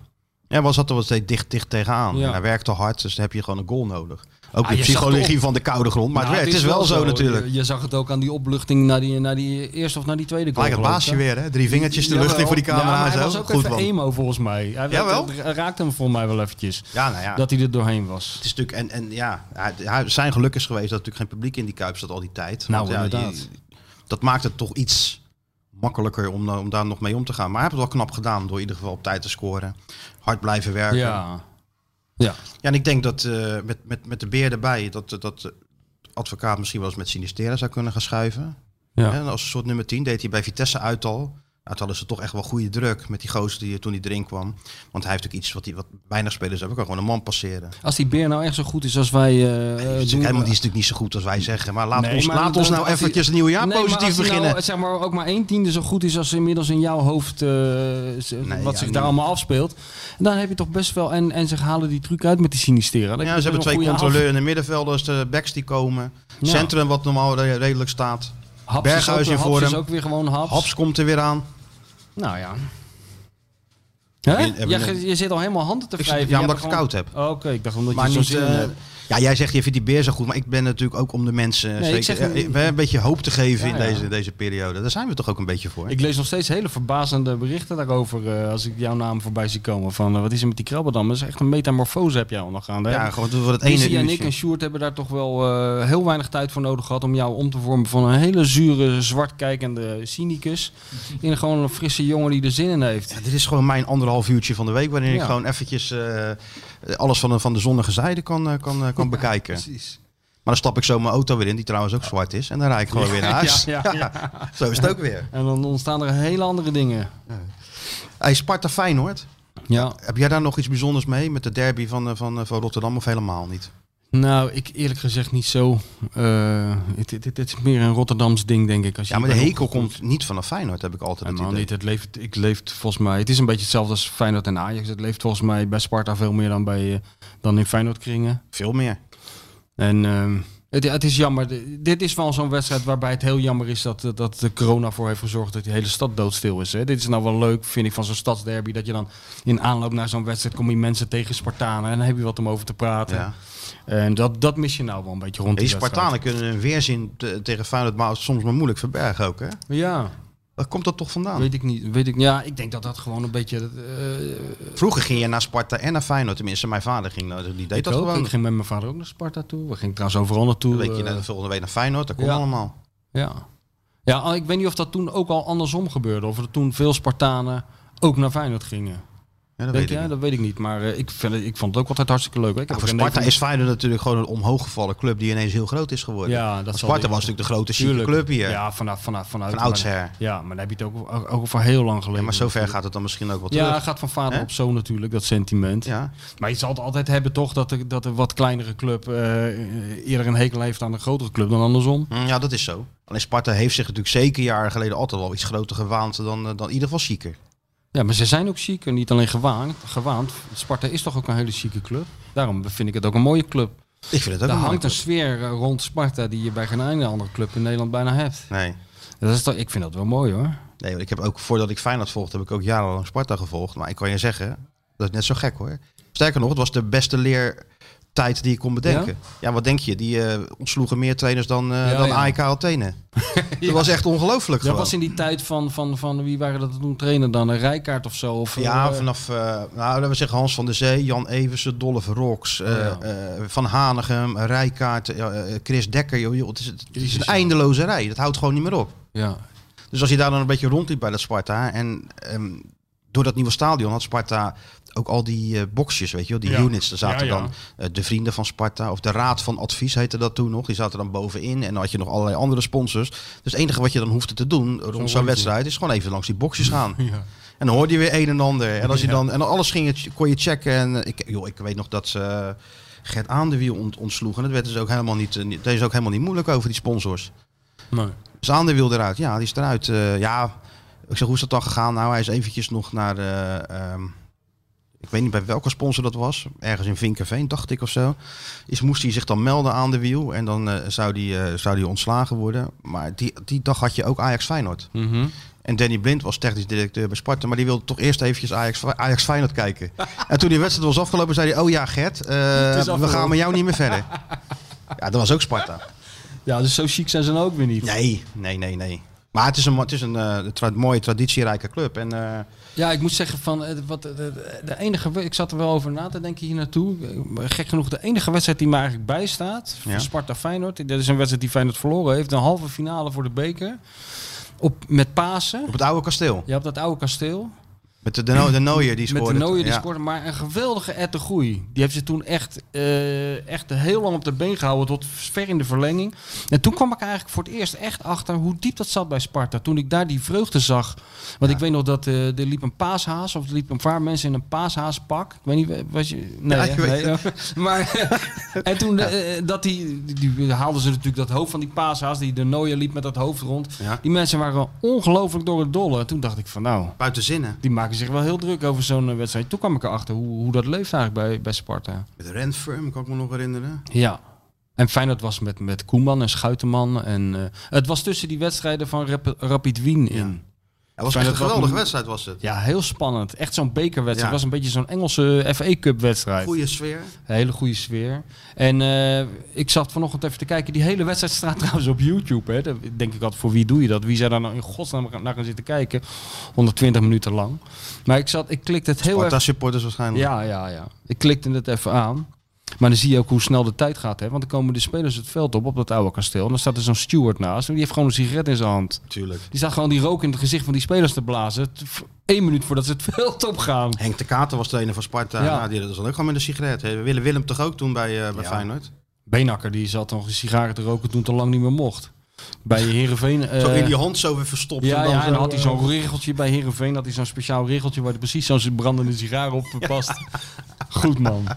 Ja, was dat er steeds dicht, dicht tegenaan. Ja. En hij werkte hard, dus dan heb je gewoon een goal nodig. Ook Ah, de psychologie van de koude grond. Maar Nou, het, is wel zo, natuurlijk. Je, je zag het ook aan die opluchting naar die, naar die eerste of naar die tweede goal. Gelijk het baasje weer, hè? Drie vingertjes de lucht in voor die camera ja, en hij zo. was ook Goed even man. emo volgens mij. Hij, Jawel? raakte hem volgens mij wel eventjes. Ja, nou ja. Dat hij er doorheen was. Het is natuurlijk, en, en ja, hij- zijn geluk is geweest dat er natuurlijk geen publiek in die Kuip zat al die tijd. Nou, Want inderdaad. je- dat maakt het toch iets makkelijker om, om daar nog mee om te gaan. Maar hij heeft het wel knap gedaan door in ieder geval op tijd te scoren. Hard blijven werken. Ja, Ja. Ja. en ik denk dat eh, met, met, met de beer erbij, dat, dat de advocaat misschien wel eens met Sinistera zou kunnen gaan schuiven. Ja. Hè, als een soort nummer 10 deed hij bij Vitesse uit al. Uit hadden ze toch echt wel goede druk met die gozer die toen hij erin kwam. Want hij heeft natuurlijk iets wat, die, wat weinig spelers hebben. Kan gewoon een man passeren. Als die beer nou echt zo goed is als wij eh, Die is, doen... helemaal, die is natuurlijk niet zo goed als wij zeggen. Maar laat Nee, ons, maar laat ons nou eventjes het nieuwe jaar Nee, positief beginnen. Nou, zeg maar ook maar één tiende zo goed is als inmiddels in jouw hoofd eh, wat ja, zich daar allemaal afspeelt. Dan heb je toch best wel... En, en ze halen die truc uit met die heb ja, ze hebben twee controleurs in de middenvelders, de backs die komen. Ja. Centrum wat normaal re- redelijk staat. Haps is ook- in Haps is vorm. ook weer gewoon Haps. Haps komt er weer aan. Nou ja. Hè? Heb je- heb je Ja, je, je zit al helemaal handen te wrijven. ja, omdat ik het koud heb. Oh, Oké, ik dacht omdat Maar je zo niet, zin in eh, hebt. Ja, jij zegt je vindt die beer zo goed, maar ik ben natuurlijk ook om de mensen zeker, zeg- eh, een beetje hoop te geven Ja, in ja. deze, deze periode. Daar zijn we toch ook een beetje voor. Ik lees nog steeds hele verbazende berichten daarover eh, als ik jouw naam voorbij zie komen. Van eh, wat is er met die krabbendam? Dat is echt een metamorfose heb jij ondergaan. ja, gewoon voor het ene Lizzie en ik en Sjoerd hebben daar toch wel eh, heel weinig tijd voor nodig gehad om jou om te vormen van een hele zure, zwartkijkende cynicus. In gewoon een frisse jongen die er zin in heeft. Ja, dit is gewoon mijn anderhalf uurtje van de week, waarin ik gewoon eventjes eh, alles van de, van de zonnige zijde kan, eh, kan, eh, kan bekijken. Precies. Maar dan stap ik zo mijn auto weer in, die trouwens ook zwart is. En dan rijd ik gewoon weer naar huis. Zo is het ook weer. En dan ontstaan er hele andere dingen. Hey, Sparta Feyenoord. Ja. Heb jij daar nog iets bijzonders mee met de derby van, eh, van, van Rotterdam of helemaal niet? Nou, ik eerlijk gezegd niet zo. Eh, het, het, het is meer een Rotterdams ding, denk ik. Als je Ja, maar de hekel komt niet vanaf Feyenoord, heb ik altijd Helemaal niet. Het leeft, ik leeft volgens mij. Het is een beetje hetzelfde als Feyenoord en Ajax. Het leeft volgens mij bij Sparta veel meer dan, bij, eh, dan in Feyenoord kringen. Veel meer. En ehm, het, het is jammer. Dit is wel zo'n wedstrijd waarbij het heel jammer is dat, dat de corona voor heeft gezorgd dat die hele stad doodstil is. Hè. Dit is nou wel leuk, vind ik, van zo'n stadsderby. Dat je dan in aanloop naar zo'n wedstrijd kom je mensen tegen Spartanen. En dan heb je wat om over te praten. Ja. En dat, dat mis je nou wel een beetje rond Die die. Spartanen kunnen een weerzin te- tegen Feyenoord maar soms maar moeilijk verbergen ook. Hè? Ja, Waar komt dat toch vandaan? weet ik niet. Weet ik, ja, ik denk dat dat gewoon een beetje... eh, Vroeger ging je naar Sparta en naar Feyenoord. Tenminste, mijn vader ging, nou, die deed ik dat ook. gewoon. Ik ging met mijn vader ook naar Sparta toe. We gingen trouwens overal naartoe. Dan weet je eh, de volgende week naar Feyenoord. Dat kon ja. allemaal. Ja. ja, al- ik weet niet of dat toen ook al andersom gebeurde. Of er toen veel Spartanen ook naar Feyenoord gingen. Ja, dat Denk weet ik. Dat weet ik niet. Maar eh, ik, vind ik vond het ook altijd hartstikke leuk. Ik Ja, voor Sparta is Feyenoord natuurlijk gewoon een omhooggevallen club die ineens heel groot is geworden. Ja, dat Sparta was natuurlijk de grote chique club hier. Ja, vanaf, vanaf, vanuit. Van oudsher. Ja, maar dan heb je het ook, ook, ook voor heel lang geleden. Ja, maar zover gaat het dan misschien ook wel terug. Ja, het gaat van vader op zoon natuurlijk, dat sentiment. Ja. Maar je zal het altijd hebben toch dat dat een wat kleinere club eh, eerder een hekel heeft aan een grotere club dan andersom. Mm, ja, dat is zo. Alleen Sparta heeft zich natuurlijk zeker jaren geleden altijd wel iets groter gewaand dan, eh, dan in ieder geval chiquer. Ja, maar ze zijn ook chic en niet alleen gewaand. gewaand. Sparta is toch ook een hele chique club. Daarom vind ik het ook een mooie club. Ik vind het ook Er een hangt een sfeer eh, rond Sparta die je bij geen enkele andere club in Nederland bijna hebt. Nee. Dat is toch, ik vind dat wel mooi hoor. nee, want ik heb ook voordat ik Feyenoord volgde, heb ik ook jarenlang Sparta gevolgd. Maar ik kan je zeggen, dat is net zo gek hoor. Sterker nog, het was de beste leertijd die ik kon bedenken. Ja, wat denk je? Die eh, ontsloegen meer trainers dan, eh Ja, dan ja. AEK Athene. Dat was echt ongelooflijk Dat was in die tijd van, van, van wie waren dat toen trainen dan? Een Rijkaard of zo? Of, Ja, eh, vanaf, eh, nou, we zeggen Hans van der Zee, Jan Eversen, Rox, eh, ja. eh, Van Hanegem, Rijkaard, eh, eh, Chris Dekker. Joh, joh, het is, het is een eindeloze rij. Dat houdt gewoon niet meer op. ja. Dus als je daar dan een beetje rondliep bij dat Sparta en ehm, door dat nieuwe stadion had Sparta ook al die eh, boxjes, weet je wel, die Ja. units. Daar zaten Ja, ja. dan eh, de vrienden van Sparta of de Raad van Advies heette dat toen nog. Die zaten dan bovenin en dan had je nog allerlei andere sponsors. Dus het enige wat je dan hoefde te doen rond zo'n wedstrijd is gewoon even langs die boxjes gaan. Ja. En dan hoorde je weer een en ander. En als je dan en alles ging je, kon je checken. En eh, ik, joh, ik weet nog dat ze Gert Aandewiel ont, ontsloeg. En dat werd dus ook helemaal niet, niet- dat is ook helemaal niet moeilijk over die sponsors. Nee. Dus Aandewiel eruit. Ja, die is eruit. Ja, ik zeg, hoe is dat dan gegaan? Nou, hij is eventjes nog naar... ehm, ik weet niet bij welke sponsor dat was. Ergens in Vinkerveen, dacht ik of zo. Is, moest hij zich dan melden aan de wiel. En dan eh, zou die, eh, zou die ontslagen worden. Maar die, die dag had je ook Ajax Feyenoord. Mhm. En Danny Blind was technisch directeur bij Sparta, maar die wilde toch eerst eventjes Ajax, Ajax Feyenoord kijken. en toen die wedstrijd was afgelopen, zei hij, oh ja Gert, eh, we gaan met jou niet meer verder. ja, dat was ook Sparta. Ja, dus zo chic zijn ze dan ook weer niet. Nee, nee, nee, nee. Maar het is een, het is een tra- mooie, traditierijke club. En Ja, ik moet zeggen van eh, wat, de, enige, ik zat er wel over na te denken hier naartoe. Eh, Gek genoeg, de enige wedstrijd die me eigenlijk bijstaat, Ja. Sparta Feyenoord. Dat is een wedstrijd die Feyenoord verloren heeft, een halve finale voor de beker. Op, met Pasen. op het oude kasteel. Je hebt dat oude kasteel. Met de, de, no- de Nooier die Met scoorde. de Nooier die Ja. scoorde, maar een geweldige Ette Groei. Die heeft ze toen echt, eh, echt heel lang op de been gehouden, tot ver in de verlenging. En toen kwam ik eigenlijk voor het eerst echt achter hoe diep dat zat bij Sparta. Toen ik daar die vreugde zag. Want ik weet nog dat eh, er liep een paashaas, of er liep een paar mensen in een paashaaspak. Ik weet niet, was je... Nee, Ja, maar En toen eh, dat die, die, die haalden ze natuurlijk dat hoofd van die paashaas, die de Nooier liep met dat hoofd rond. Die mensen waren ongelooflijk door het dolle. En toen dacht ik van nou, Buiten zinnen. die maken zich wel heel druk over zo'n eh, wedstrijd. Toen kwam ik erachter hoe, hoe dat leeft eigenlijk bij, bij Sparta. Met Renfirm, kan ik me nog herinneren. Ja. En Feyenoord was met, met Koeman en Schuitenman. En, eh, het was tussen die wedstrijden van Rap- Rapid Wien in. Het was echt een geweldige wedstrijd was het. Ja, heel spannend. Echt zo'n bekerwedstrijd. Het was een beetje zo'n Engelse FA Cup wedstrijd. Goeie sfeer. Een hele goede sfeer. En eh, ik zat vanochtend even te kijken. Die hele wedstrijd staat trouwens op YouTube. Hè. Denk ik altijd, voor wie doe je dat? Wie zou daar nou in godsnaam naar gaan zitten kijken? 120 minuten lang. Maar ik, zat, ik klikte het heel erg... Supporters waarschijnlijk. Ja, ja, ja. Ik klikte het even aan. Maar dan zie je ook hoe snel de tijd gaat. Hè? Want dan komen de spelers het veld op, op dat oude kasteel. En dan staat er zo'n steward naast. En die heeft gewoon een sigaret in zijn hand. Tuurlijk. Die staat gewoon die rook in het gezicht van die spelers te blazen. Eén minuut voordat ze het veld op gaan. Henk de Kater was trainer van Sparta. Ja. Ja. die had dan ook gewoon met een sigaret. Hè. Willem Willem toch ook toen bij, eh bij Ja. Feyenoord? Beenakker die zat nog een sigaren te roken toen het al lang niet meer mocht. Bij Heerenveen... Zo eh, in die hand zo weer verstopt. Ja, dan ja, en zo, dan had hij eh, zo'n regeltje bij Heerenveen. Had hij zo'n speciaal regeltje waar er precies zo'n brandende sigaar op past. Goed man.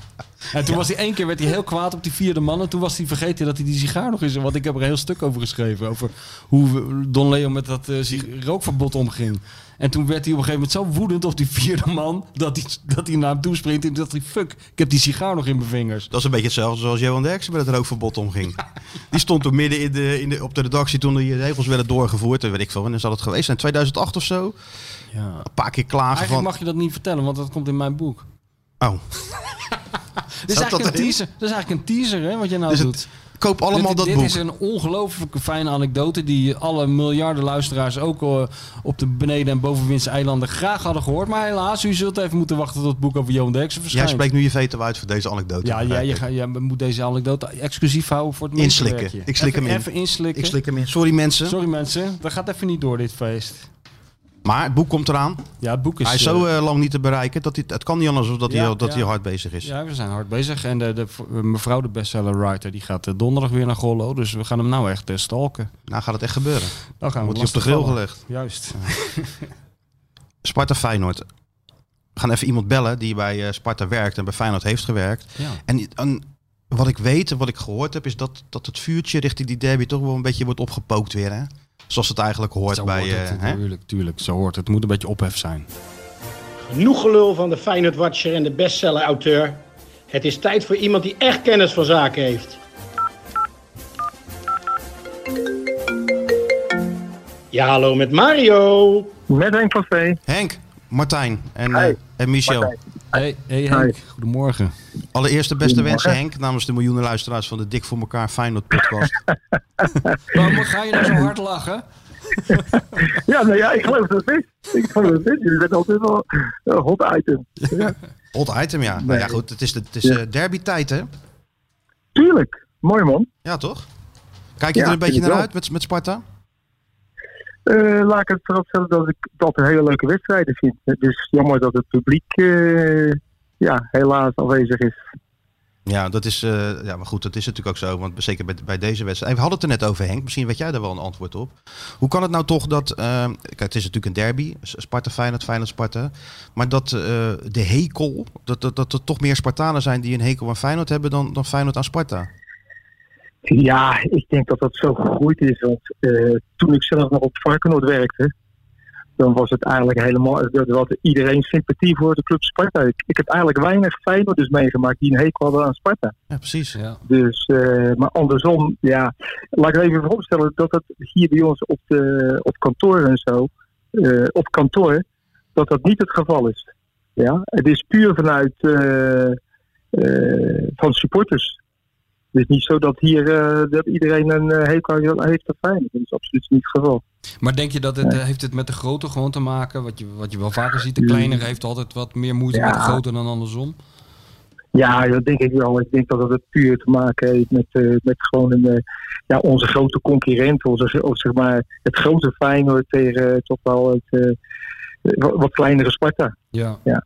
En toen was hij één keer werd hij heel kwaad op die vierde man. En toen was hij vergeten dat hij die sigaar nog is. Want ik heb er een heel stuk over geschreven. Over hoe Don Leo met dat sig- rookverbod omging. En toen werd hij op een gegeven moment zo woedend op die vierde man. Dat hij, dat hij naar hem toe springt. En dacht hij, fuck, ik heb die sigaar nog in mijn vingers. Dat is een beetje hetzelfde zoals Johan Derksen met het rookverbod omging. Die stond toen midden in de, in de, op de redactie toen die regels werden doorgevoerd. En weet ik veel, wanneer zal het geweest zijn? 2008 of zo? Ja. Een paar keer klagen Eigenlijk van... mag je dat niet vertellen, want dat komt in mijn boek. Oh, is, dat eigenlijk een erin? teaser, dat is eigenlijk een teaser, hè, wat je nou dus doet. het, koop allemaal dit, dat dit boek. is een ongelooflijke fijne anekdote die alle miljarden luisteraars ook eh, op de beneden- en bovenwindse eilanden graag hadden gehoord. Maar helaas, u zult even moeten wachten tot het boek over Johan Derksen Jij verschijnt. spreekt nu je veto uit voor deze anekdote. ja, ja, je, ga, je moet deze anekdote exclusief houden voor het Inslikken. Ik slik even, hem in. Even inslikken. Ik slik hem in. Sorry mensen. Sorry mensen, dat gaat even niet door dit feest. Maar het boek komt eraan. Ja, het boek is... hij is eh, zo eh, lang niet te bereiken. Dat hij, het kan niet anders dan dat, Ja, hij, dat ja. hij hard bezig is. Ja, we zijn hard bezig. En de, de, mevrouw, de bestsellerwriter, die gaat eh, donderdag weer naar Gollo. Dus we gaan hem nou echt eh, stalken. Nou gaat het echt gebeuren. Dan gaan we Wordt hij op de grill gelegd. Juist. Sparta Feyenoord. We gaan even iemand bellen die bij eh, Sparta werkt en bij Feyenoord heeft gewerkt. Ja. En, en wat ik weet en wat ik gehoord heb, is dat, dat het vuurtje richting die derby toch wel een beetje wordt opgepookt weer. Hè? Zoals het eigenlijk hoort Zo bij... hoort het, eh, hè? tuurlijk, tuurlijk. Zo hoort het. Het moet een beetje ophef zijn. Genoeg gelul van de Feyenoord Watcher en de bestseller-auteur. Het is tijd voor iemand die echt kennis van zaken heeft. Ja, hallo met Mario. Met Henk van Veen. Henk, Martijn en, eh, en Michel. Martijn. Hey, hey Henk, goedemorgen. Allereerst de beste wensen Henk namens de miljoenen luisteraars van de Dik voor elkaar Feyenoord podcast. Waarom ga je nou zo hard lachen? Ja, nou ja, ik geloof dat het is. Ik geloof dat het is. Jullie zijn altijd wel een hot item. Hot item ja. Nou Nee. ja goed, het is, de, het is Ja. eh, derby tijd hè? Tuurlijk. Mooi man. Ja toch? Kijk je Ja, er een beetje naar wel. uit met, met Sparta? Eh, laat ik het vooral stellen dat ik dat een hele leuke wedstrijden vind. Het is jammer dat het publiek eh, ja, helaas afwezig is. Ja, dat is, eh, ja, maar goed, dat is natuurlijk ook zo. Want zeker bij, bij deze wedstrijd. We hadden het er net over, Henk. Misschien weet jij daar wel een antwoord op. Hoe kan het nou toch dat. kijk, het is natuurlijk een derby. Sparta Feyenoord, Feyenoord Sparta. Maar dat de hekel. Dat, dat, dat er toch meer Spartanen zijn die een hekel aan Feyenoord hebben dan, dan Feyenoord aan Sparta. Ja, ik denk dat dat zo gegroeid is. Want eh, toen ik zelf nog op Varkenoord werkte, dan was het eigenlijk helemaal. Er had iedereen sympathie voor de club Sparta. Ik, ik heb eigenlijk weinig Feyenoorders meegemaakt die een hekel hadden aan Sparta. Ja, precies. Ja. Dus, eh, maar andersom, ja, laat ik even vooropstellen dat het hier bij ons op, de, op kantoor en zo, eh, op kantoor, dat dat niet het geval is. Ja, het is puur vanuit eh, eh, van supporters. Het is niet zo dat hier eh, dat iedereen een uh, hekel heeft aan Feyenoord. Dat is absoluut niet het geval. Maar denk je dat het, eh, heeft het met de grote gewoon te maken? Wat je, wat je wel vaker ziet, de kleinere heeft altijd wat meer moeite Ja. met de grote dan andersom. Ja, dat denk ik wel. Ik denk dat het puur te maken heeft met, eh, met gewoon een, eh, ja, onze grote concurrent. Onze, of zeg maar het grote Feyenoord tegen eh, toch wel het eh, wat, wat kleinere Sparta. Ja. Ja.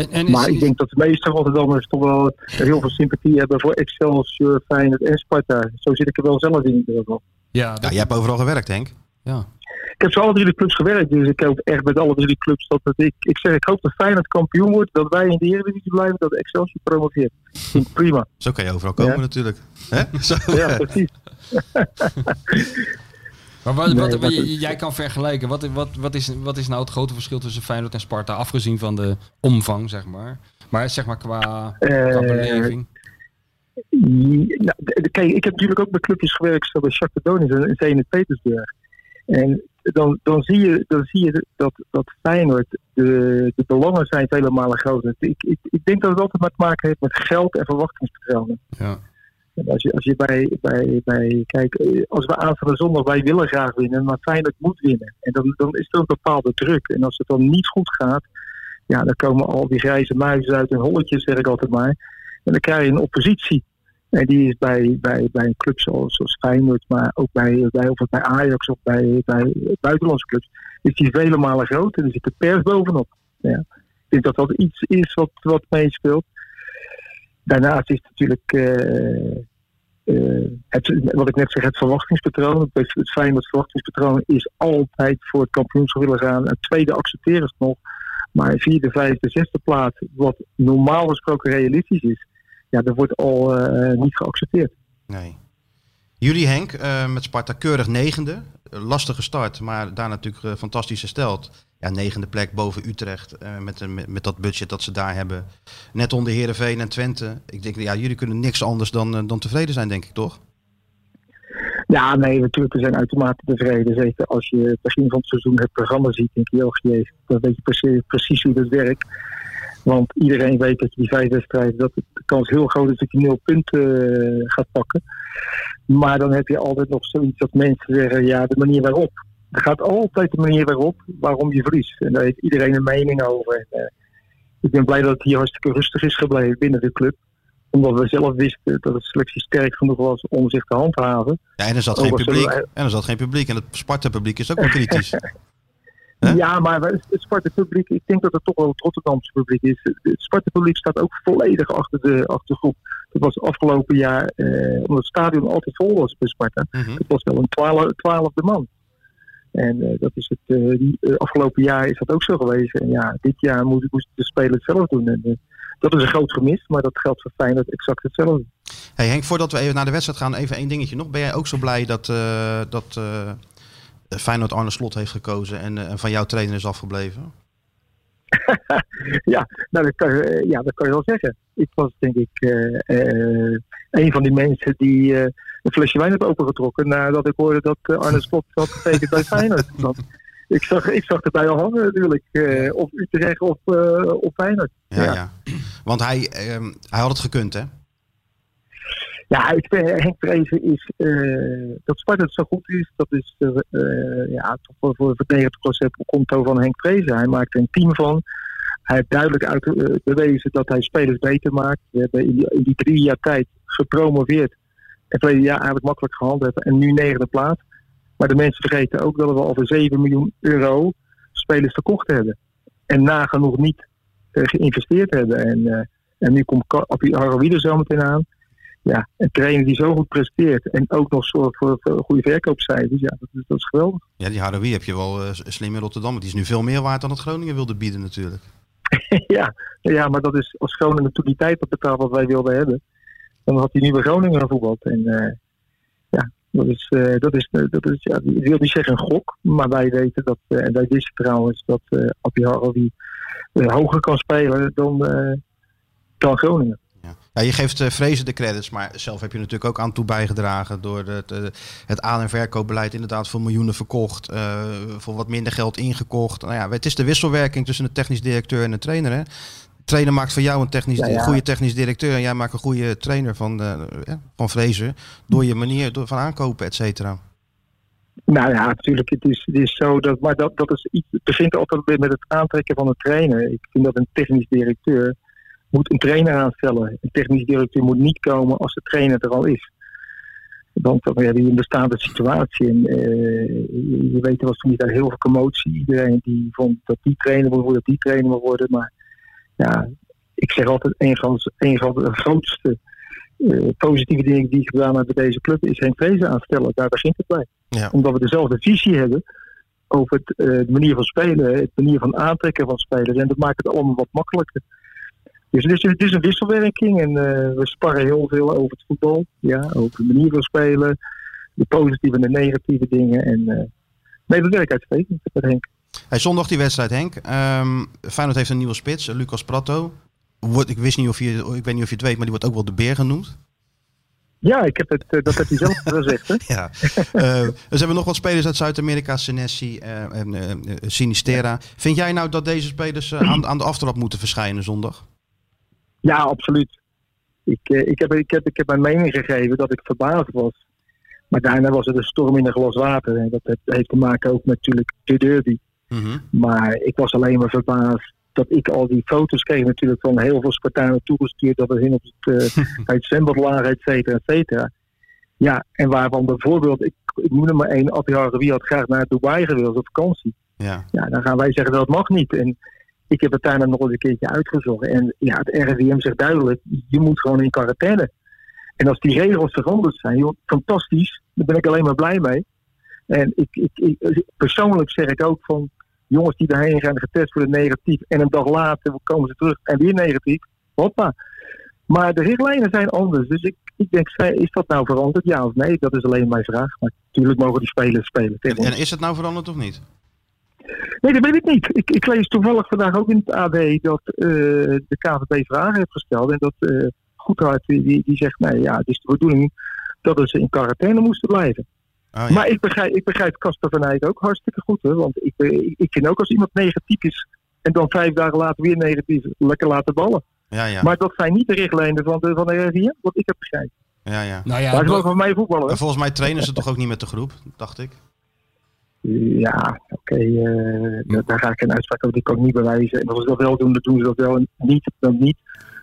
En, en is, Maar ik denk dat de meeste Rotterdammers toch wel heel veel sympathie hebben voor Excelsior, Feyenoord en Sparta. Zo zit ik er wel zelf in ja, Ja, dat- jij hebt overal gewerkt, Henk. ja. Ik heb zo alle drie de clubs gewerkt, dus ik hoop echt met alle drie de clubs dat het, ik, ik zeg, ik hoop dat Feyenoord kampioen wordt, dat wij in de Eredivisie blijven, dat Excelsior promoveert. Prima. Zo kan je overal komen Ja. natuurlijk. Hè? Zo, Ja, precies. Maar wat, Nee, wat, jij kan vergelijken. Wat, wat, wat, is, wat is nou het grote verschil tussen Feyenoord en Sparta? Afgezien van de omvang, zeg maar. Maar zeg maar qua, qua Eh, beleving. Ja, d- kijk, ik heb natuurlijk ook bij clubjes gewerkt, zoals Shakhtar Donetsk en Zenit-Petersburg. En dan, dan, zie je, dan zie je dat, dat Feyenoord, de, de belangen zijn vele malen groter. Ik, ik, ik denk dat het altijd maar te maken heeft met geld en verwachtingspatronen. Ja. Als je, als je bij, bij, bij kijk, eh, als we aanstaande zondag, wij willen graag winnen, maar Feyenoord moet winnen. En dan, dan is er een bepaalde druk. En als het dan niet goed gaat, ja, dan komen al die grijze muizen uit hun holletjes, zeg ik altijd maar. En dan krijg je een oppositie. En die is bij, bij, bij een club zoals, zoals Feyenoord, maar ook bij, bij, of bij Ajax of bij, bij buitenlandse clubs, is die vele malen groter. En er zit de pers bovenop. Ja. Ik denk dat dat iets is wat, wat meespeelt. Daarnaast is het natuurlijk, eh, eh, het, wat ik net zeg, het verwachtingspatroon. Het, het Feyenoord verwachtingspatroon is altijd voor het kampioenschap willen gaan. En tweede accepteren ze nog. Maar vierde, vijfde, zesde plaats, wat normaal gesproken realistisch is, ja, dat wordt al eh, niet geaccepteerd. Nee. Jullie Henk, eh, met Sparta keurig negende. Lastige start, maar daar natuurlijk fantastisch hersteld. Ja, negende plek boven Utrecht. eh, met, een- met, met dat budget dat ze daar hebben. Net onder Heerenveen en Twente. Ik denk, ja, jullie kunnen niks anders dan, eh, dan tevreden zijn, denk ik, toch? Ja, nee, natuurlijk, we zijn uitermate tevreden. Zeker als je het begin van het seizoen het programma ziet, denk je, dan weet je precies, hoe dat werkt. Want iedereen weet dat je die vijf wedstrijden, dat de kans heel groot is dat je nul punten eh, gaat pakken. Maar dan heb je altijd nog zoiets dat mensen zeggen, ja, de manier waarop. Er gaat altijd de manier waarop waarom je verliest. En daar heeft iedereen een mening over. En, eh, ik ben blij dat het hier hartstikke rustig is gebleven binnen de club. Omdat we zelf wisten dat de selectie sterk genoeg was om zich te handhaven. Ja, en er zat Oh, geen publiek. wij- En er zat geen publiek. En het Sparta-publiek is ook wel kritisch. Ja, maar het Sparta-publiek, ik denk dat het toch wel het Rotterdamse publiek is. Het Sparta-publiek staat ook volledig achter de, achter de groep. Dat was afgelopen jaar, eh, omdat het stadion altijd vol was bij Sparta. Mhm. Het was wel een twaalf- twaalfde man. En eh, dat is het, eh, eh, afgelopen jaar is dat ook zo geweest. En ja, dit jaar moest, moesten de spelers het zelf doen. En, dat is een groot gemis, maar dat geldt voor Feyenoord exact hetzelfde. Hey Henk, voordat we even naar de wedstrijd gaan, even één dingetje nog. Ben jij ook zo blij dat, eh, dat Feyenoord Arne Slot heeft gekozen en, van jouw trainer is afgebleven? ja, nou, dat kan, je- ja, dat kan je wel zeggen. Ik was denk ik een van die mensen die een flesje wijn heb opengetrokken nadat ik hoorde dat eh, Arne Slot had getekend bij Feyenoord. Ik zag, ik zag erbij al hangen natuurlijk. eh, of Utrecht of, eh of Feyenoord. Ja, ja. Ja. Want hij, ehm, hij had het gekund, hè? Ja, ik Henk Vrezen is eh, dat Sparta zo goed is. Dat is ja, toch voor, voor 90% op konto van Henk Vrezen. Hij maakt er een team van. Hij heeft duidelijk uit, bewezen dat hij spelers beter maakt. We hebben in die, in die drie jaar tijd gepromoveerd. En verleden jaar eigenlijk makkelijk gehandeld. En nu negende plaats. Maar de mensen vergeten ook dat we al voor 7 miljoen euro spelers verkocht hebben. En nagenoeg niet eh, geïnvesteerd hebben. En, eh, en nu komt Haroui er zo meteen aan. Ja, een trainer die zo goed presteert en ook nog zorgt voor, voor goede verkoopcijfers. Ja, dat is, dat is geweldig. Ja, die Haroui heb je wel eh, slim in Rotterdam. Die is nu veel meer waard dan het Groningen wilde bieden natuurlijk. ja, ja, maar dat is als Groningen toen die tijd had betaald wat wij wilden hebben. Dan had hij bij Groningen gevoetbald. En eh, ja, dat is, eh, dat is, eh, dat is ja, ik wil niet zeggen een gok. Maar wij weten dat, en wij wisten trouwens dat eh Appie eh, hoger kan spelen dan, dan Groningen. Ja. Je geeft uh, Vrezen de credits, maar zelf heb je natuurlijk ook aan toe bijgedragen door het, uh, het aan- en verkoopbeleid inderdaad voor miljoenen verkocht, uh, voor wat minder geld ingekocht. Nou ja, het is de wisselwerking tussen de technisch directeur en de trainer. Hè? Trainer maakt van jou een technisch, ja, ja. goede technisch directeur en jij maakt een goede trainer van, ja, van Vrezen door je manier door, van aankopen, et cetera. Nou ja, natuurlijk. Het is, het is zo dat, maar dat, dat is iets. Het begint altijd met het aantrekken van een trainer. Ik vind dat een technisch directeur moet een trainer aanstellen. Een technisch directeur moet niet komen als de trainer er al is. Want dan heb je een bestaande situatie. En, uh, je weet, er was toen daar heel veel commotie. Iedereen die vond dat die trainer moet worden, dat die trainer moet worden. Maar ja, ik zeg altijd, een van, een van de grootste uh, positieve dingen die ik gedaan heb bij deze club is Henk Vrezen aanstellen. Daar begint het bij. Ja. Omdat we dezelfde visie hebben over het, uh, de manier van spelen, het manier van aantrekken van spelers. En dat maakt het allemaal wat makkelijker. Dus het is, het is een wisselwerking en uh, we sparren heel veel over het voetbal. Ja, over de manier van spelen, de positieve en de negatieve dingen. En nee, dat werkt uitstekend met Henk. Hey, zondag die wedstrijd, Henk. Um, Feyenoord heeft een nieuwe spits, Lucas Pratto. Wordt, ik, wist niet of je, ik weet niet of je het weet, maar die wordt ook wel de beer genoemd. Ja, ik heb het, uh, dat heb hij zelf gezegd. Hè? ja. Uh, dus hebben we nog wat spelers uit Zuid-Amerika, Senesi uh, en Sinistera. Vind jij nou dat deze spelers aan, aan de aftrap moeten verschijnen zondag? Ja, absoluut. Ik, ik, heb, ik, heb, ik heb mijn mening gegeven dat ik verbaasd was. Maar daarna was het een storm in een glas water. En dat heeft te maken ook met natuurlijk de derby. Mm -hmm. Maar ik was alleen maar verbaasd dat ik al die foto's kreeg natuurlijk van heel veel Spartanen toegestuurd. Dat we hin op het, uh, het zwembad lagen, et cetera, et cetera. Ja, en waarvan bijvoorbeeld, ik, ik noem er maar één, Attila wie had graag naar Dubai gewild op vakantie. Ja. ja, dan gaan wij zeggen dat mag niet. En ik heb het daarna nog eens een keertje uitgezocht. En ja, het RIVM zegt duidelijk, je moet gewoon in quarantaine. En als die regels veranderd zijn, joh, fantastisch. Daar ben ik alleen maar blij mee. En ik, ik, ik, persoonlijk zeg ik ook van, jongens die daarheen gaan getest worden negatief. En een dag later komen ze terug en weer negatief. Hoppa. Maar de richtlijnen zijn anders. Dus ik, ik denk, is dat nou veranderd? Ja of nee? Dat is alleen mijn vraag. Maar natuurlijk mogen die spelers spelen. En, en is het nou veranderd of niet? Nee, dat weet ik niet. Ik, ik lees toevallig vandaag ook in het AD dat uh, de KVB vragen heeft gesteld. En dat uh, Goedhart die, die zegt, nee, ja, het is de bedoeling dat ze in quarantaine moesten blijven. Oh, ja. Maar ik begrijp, ik begrijp Kasper van Eyck ook hartstikke goed. Hè? Want ik, ik, ik vind ook als iemand negatief is en dan vijf dagen later weer negatief, lekker laten ballen. Ja, ja. Maar dat zijn niet de richtlijnen van de, van de RIVM, wat ik heb begrepen. Ja, ja. Nou ja, Daar is wel van mij voetballen. Volgens mij trainen ze toch ook niet met de groep, dacht ik. Ja, oké. Okay, uh, daar ga ik een uitspraak over, die kan ik niet bewijzen. En als ze dat wel doen, dan doen ze dat wel en niet, dan niet.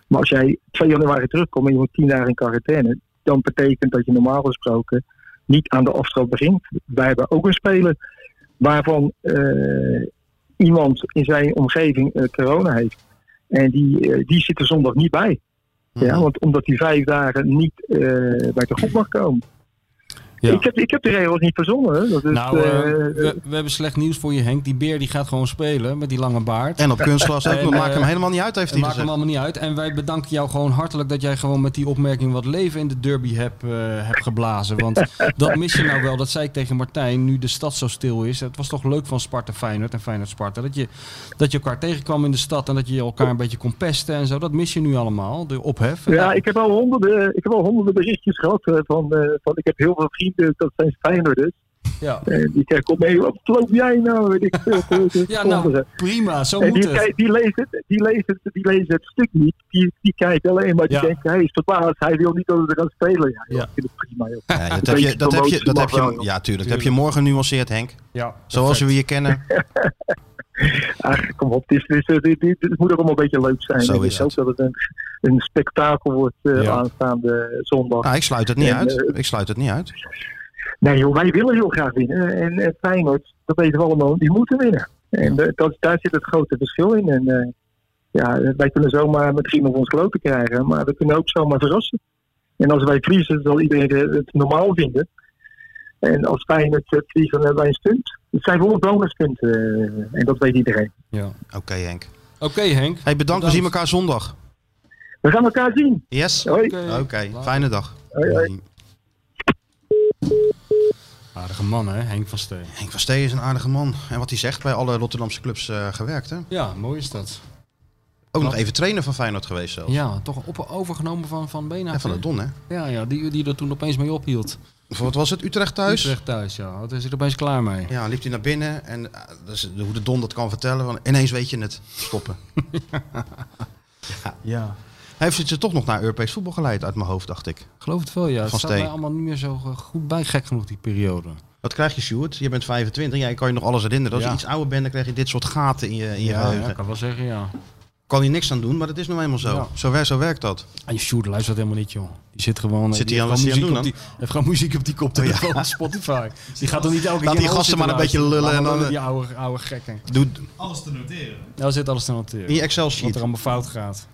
Maar als jij 2 januari terugkomt en je moet 10 dagen in quarantaine, dan betekent dat je normaal gesproken niet aan de afstand begint. Wij hebben ook een speler waarvan uh, iemand in zijn omgeving uh, corona heeft. En die, uh, die zit er zondag niet bij. Mm. Ja, want omdat hij vijf dagen niet bij de groep mag komen. Ja. Ik, heb, ik heb de regels niet verzonnen. Dat is, nou, uh, we, we, hebben slecht nieuws voor je, Henk. Die beer die gaat gewoon spelen met die lange baard. En op kunstglas ook. We maken hem helemaal niet uit, heeft hij gezegd. maakt hem allemaal niet uit. En wij bedanken jou gewoon hartelijk dat jij gewoon met die opmerking wat leven in de derby hebt, uh, hebt geblazen. Want dat mis je nou wel. Dat zei ik tegen Martijn, nu de stad zo stil is. Het was toch leuk van Sparta Feyenoord en Feyenoord Sparta. Dat je, dat je elkaar tegenkwam in de stad en dat je elkaar een beetje kon pesten en zo. Dat mis je nu allemaal, de ophef. Ja, ik heb al honderden, ik heb al honderden berichtjes gehad van, uh, van ik heb heel veel vrienden dat zijn Feyenoorders. Ja. En die zeggen, kom mee, wat geloof jij nou? Weet ik, ja, nou, prima, zo en moet die, het. Die lezen, die, lezen, die lezen het stuk niet. Die, die kijken alleen maar, die Ja. denken, hij is verbaasd, hij wil niet dat we er gaan spelen. Ja, Ja. ik vind het prima, joh. Ja, dat heb je, dat heb je, dat heb je, ja, tuurlijk. Dat heb je morgen genuanceerd, Henk. Ja, Zoals we je kennen. Ach, kom op, het, moet ook allemaal een beetje leuk zijn. Zo is ik hoop dat het een, een spektakel wordt uh, Ja. aanstaande zondag. Nou, ik sluit het niet En, uit. eh, Ik sluit het niet uit. Nee joh, wij willen heel graag winnen. En, en Feyenoord, dat weten we allemaal, die moeten winnen. En eh, dat, daar zit het grote verschil in. En eh, ja, wij kunnen zomaar misschien nog ons kloten krijgen, maar we kunnen ook zomaar verrassen. En als wij verliezen, zal iedereen eh, het normaal vinden. En als Feyenoord het verliest, dan hebben wij een stunt. Het zijn gewoon bonuspunten. eh, en dat weet iedereen. Ja. Oké Henk. Oké Henk. Hey, bedankt. We zien elkaar zondag. We gaan elkaar zien. Yes? Oké, fijne dag. Hoi, hoi. Aardige man hè, Henk van Steen. Henk van Stee is een aardige man. En wat hij zegt, bij alle Rotterdamse clubs eh, gewerkt. Hè? Ja, mooi is dat. Ook nog even trainer van Feyenoord geweest zelfs. Ja, toch op, overgenomen van Van Bena. En van de Don, hè? Ja, ja die, die er toen opeens mee ophield. Wat was het? Utrecht thuis? Utrecht thuis, ja. Daar is hij er opeens klaar mee. Ja, liep hij naar binnen en eh, dat is hoe de Don dat kan vertellen. Want ineens weet je het. Stoppen. Ja. Hij heeft ze toch nog naar Europees voetbal geleid uit mijn hoofd, dacht ik. Geloof het wel, ja. Het Van staat mij allemaal niet meer zo goed bij, gek genoeg, die periode. Wat krijg je, Sjoerd? Je bent 25, jij kan je nog alles herinneren. Als Ja. je iets ouder bent, dan krijg je dit soort gaten in je, in je Ja, geheugen. ja, ik kan wel zeggen, ja. Kan je niks aan doen, maar dat is nou eenmaal zo. Ja. Zo, wer- zo werkt dat. En je Sjoerd luistert helemaal niet, joh. Die zit gewoon... eh, Zit die hij aan- hij muziek op die- heeft gewoon muziek op die koptelefoon van Spotify. Die gaat toch niet elke Laat keer die naar ons gasten maar een beetje lullen en dan- Die oude, oude gekken. Doe Alles te noteren. Nou zit alles te noteren. in je Excel Wat er allemaal fout gaat.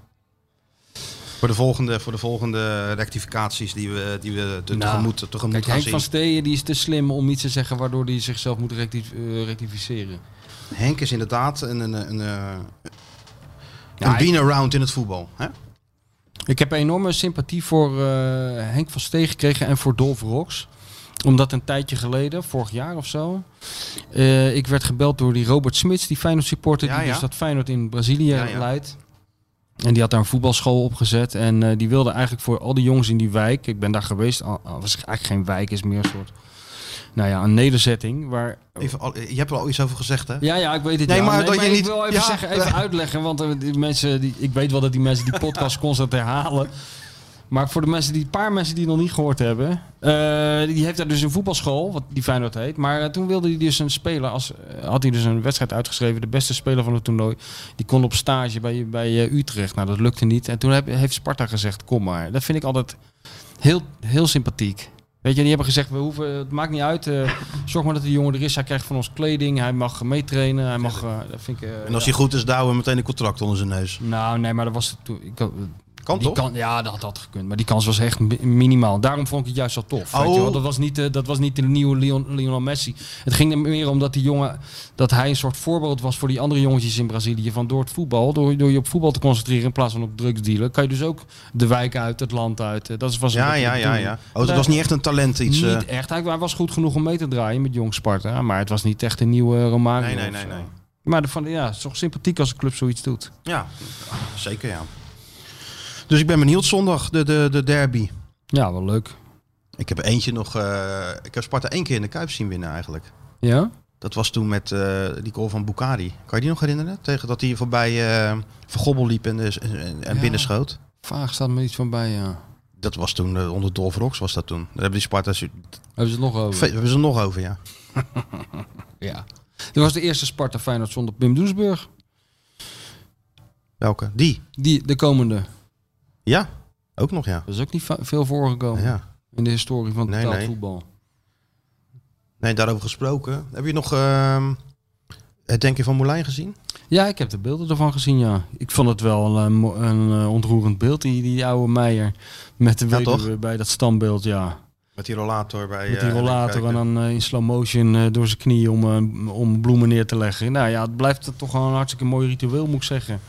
Voor de volgende, voor de volgende rectificaties die we, die we te, Nou, tegemoet, tegemoet Kijk, gaan Henk zien. van Steeën die is te slim om iets te zeggen waardoor hij zichzelf moet rectif- eh, rectificeren. Henk is inderdaad een, een, een, eh, Ja, een bean around in het voetbal. Hè? Ik heb enorme sympathie voor eh, Henk van Steen gekregen en voor Dolf Rox. Omdat een tijdje geleden, vorig jaar of zo, eh, ik werd gebeld door die Robert Smits, die Feyenoord supporter, Ja, die ja. dus dat Feyenoord in Brazilië Ja, leidt. En die had daar een voetbalschool opgezet en eh, die wilde eigenlijk voor al die jongens in die wijk, ik ben daar geweest, al, was het eigenlijk geen wijk, is meer een soort, nou ja, een nederzetting waar Even, je hebt er al iets over gezegd, hè? ja, ja, ik weet het. Nee, ja. maar dat je ik niet- wil even ja. zeggen, even uitleggen, want eh, die mensen, die, ik weet wel dat die mensen die podcast constant herhalen. Maar voor de mensen die, paar mensen die het nog niet gehoord hebben, eh, die heeft daar dus een voetbalschool, wat die Feyenoord heet. Maar eh, toen wilde hij dus een speler, als, had hij dus een wedstrijd uitgeschreven, de beste speler van het toernooi, die kon op stage bij, bij Utrecht. Nou, dat lukte niet. En toen heb, heeft Sparta gezegd, kom maar. Dat vind ik altijd heel, heel sympathiek. Weet je, die hebben gezegd, we hoeven, het maakt niet uit. eh, zorg maar dat die jongen er is. Hij krijgt van ons kleding. Hij mag meetrainen. Hij mag, eh, dat vind ik, eh, En als ja. hij goed is, douwen we meteen een contract onder zijn neus. Nou, nee, maar dat was toen. Ik, Kan die toch? Kan, ja, dat had gekund. Maar die kans was echt mi- minimaal. Daarom vond ik het juist zo tof. Weet Oh. je wel? Dat, was niet, eh, dat was niet de nieuwe Leon, Lionel Messi. Het ging er meer om dat die jongen, dat hij een soort voorbeeld was voor die andere jongetjes in Brazilië. Van door het voetbal, door, door je op voetbal te concentreren in plaats van op drugsdealen, kan je dus ook de wijk uit, het land uit. Eh, Dat was Ja, ja, ja, ja. Oh, dat was niet echt een talent iets. eh. Niet echt. Hij, was goed genoeg om mee te draaien met Jong Sparta. Maar het was niet echt een nieuwe Romario. Nee, nee, nee, nee. Maar de, van, ja, het is toch sympathiek als een club zoiets doet. Ja, zeker ja. Dus ik ben benieuwd zondag, de, de, de derby. Ja, wel leuk. Ik heb eentje nog... eh, ik heb Sparta één keer in de Kuip zien winnen eigenlijk. Ja? Dat was toen met eh, die goal van Bukari. Kan je die nog herinneren? Tegen dat hij voorbij eh Vergobbel liep en, dus- en, en Ja. binnenschoot. Vaag staat me iets van bij, ja. Dat was toen onder Dolph Rox was dat toen. Daar hebben die Sparta's... Hebben ze het nog over? Ve- hebben ze er nog over, ja. Ja. Dit was de eerste Sparta Feyenoord zonder Pim Doesburg. Welke? Die? Die, de komende. Ja, ook nog ja. Dat is ook niet veel voorgekomen ja. in de historie van Nee, betaald nee. voetbal. Nee, daarover gesproken. Heb je nog ehm het denken van Moulijn gezien? Ja, ik heb de beelden ervan gezien, ja. Ik vond het wel een, mo- een eh, ontroerend beeld, die, die oude Meijer. Met de Ja, bij dat standbeeld, ja. Met die rollator bij... Met die eh, rollator en dan eh, in slow motion eh, door zijn knieën om, eh, om bloemen neer te leggen. Nou ja, het blijft toch wel een hartstikke mooi ritueel, moet ik zeggen.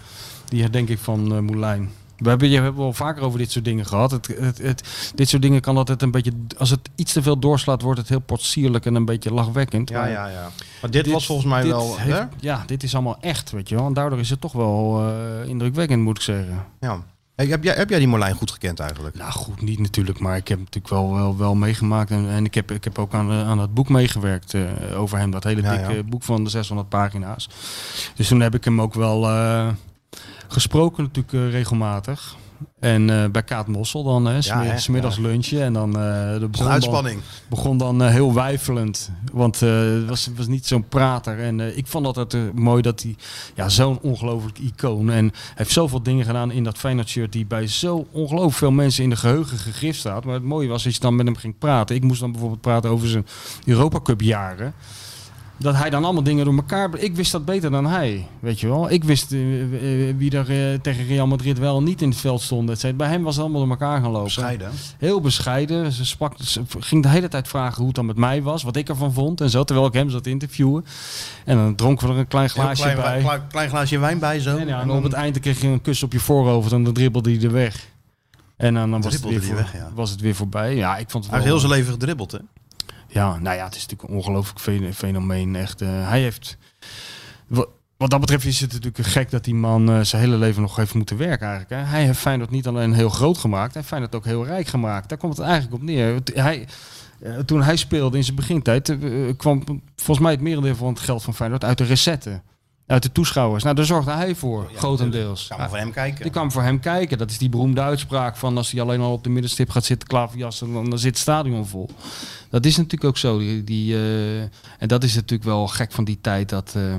Die herdenking van eh Moulijn. We hebben, je hebben wel vaker over dit soort dingen gehad. Het, het, het, dit soort dingen kan altijd een beetje... Als het iets te veel doorslaat, wordt het heel potsierlijk en een beetje lachwekkend. Ja, Maar ja, ja. Maar dit, was volgens mij wel... heeft- hè? ja, dit is allemaal echt, weet je wel. En daardoor is het toch wel eh, indrukwekkend, moet ik zeggen. Ja. Hey, heb, jij, heb jij die Moulijn goed gekend eigenlijk? Nou goed, niet natuurlijk, maar ik heb natuurlijk wel, wel, wel meegemaakt. En, en ik, heb, ik heb ook aan, eh, aan dat boek meegewerkt eh, over hem. Dat hele Ja, dikke ja. boek van de 600 pagina's. Dus toen heb ik hem ook wel gesproken natuurlijk eh, regelmatig. En eh, bij Kaat Mossel dan, hè, Ja, smiddags ja. lunchen. En dan eh de Dat begon een dan, uitspanning. begon dan heel wijfelend. Want het was, was niet zo'n prater. En ik vond altijd eh, mooi dat hij ja, zo'n ongelooflijk icoon. En heeft zoveel dingen gedaan in dat Feyenoord shirt die bij zo ongelooflijk veel mensen in de geheugen gegrift staat. Maar het mooie was als je dan met hem ging praten. Ik moest dan bijvoorbeeld praten over zijn Europa Cup jaren. Dat hij dan allemaal dingen door elkaar... Ik wist dat beter dan hij, weet je wel. Ik wist eh, eh, wie er eh, tegen Real Madrid wel niet in het veld stond. Bij hem was het allemaal door elkaar gaan lopen. Bescheiden. Heel bescheiden. Ze, sprak, ze ging de hele tijd vragen hoe het dan met mij was, wat ik ervan vond en zo, terwijl ik hem zat te interviewen. En dan dronken we er een klein glaasje klein, bij. klein, klein glaasje wijn bij zo. En, ja, en dan- op het eind kreeg je een kus op je voorhoofd en dan dribbelde hij er weg. En dan, dan was, het weer Dribbelde voor- die weg, ja. was het weer voorbij. Ja, ik vond het Hij heeft wel- heel zijn leven gedribbeld, hè? Ja, nou ja, het is natuurlijk een ongelooflijk fe- fenomeen. Echt, eh, hij heeft. Wat, dat betreft is het natuurlijk gek dat die man eh, zijn hele leven nog heeft moeten werken eigenlijk. Hè. Hij heeft Feyenoord niet alleen heel groot gemaakt, hij heeft Feyenoord ook heel rijk gemaakt. Daar komt het eigenlijk op neer. Hij, eh, toen hij speelde in zijn begintijd, kwam volgens mij het merendeel van het geld van Feyenoord uit de recetten. Uit de toeschouwers. Nou, daar zorgde hij voor, grotendeels. Gaan we voor hem kijken. Die kwam voor hem kijken. Dat is die beroemde uitspraak van als hij alleen al op de middenstip gaat zitten klaverjassen, dan, dan zit het stadion vol. Dat is natuurlijk ook zo. Die, die, eh, en dat is natuurlijk wel gek van die tijd dat, eh,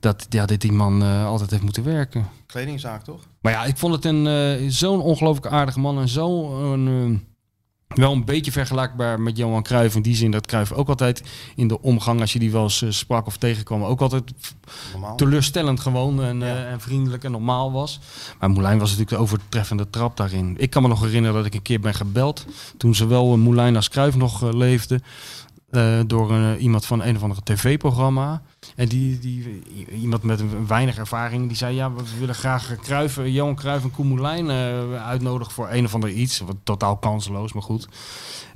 dat ja, dit die man eh, altijd heeft moeten werken. Kledingzaak, toch? Maar ja, ik vond het een zo'n ongelooflijk aardige man en zo'n wel een beetje vergelijkbaar met Johan Cruijff in die zin dat Cruijff ook altijd in de omgang als je die wel eens eh, sprak of tegenkwam ook altijd Normaal. teleurstellend gewoon en, eh, en vriendelijk en normaal was. Maar Moulijn was natuurlijk de overtreffende trap daarin. Ik kan me nog herinneren dat ik een keer ben gebeld toen zowel Moulijn als Cruijff nog eh, leefden. Eh, door een, iemand van een of andere tv-programma. En die, die, iemand met een weinig ervaring, die zei... ja, we willen graag Cruijff, eh, Johan Cruijff en Koen Moulijn eh, uitnodigen voor een of ander iets. Wat totaal kansloos, maar goed.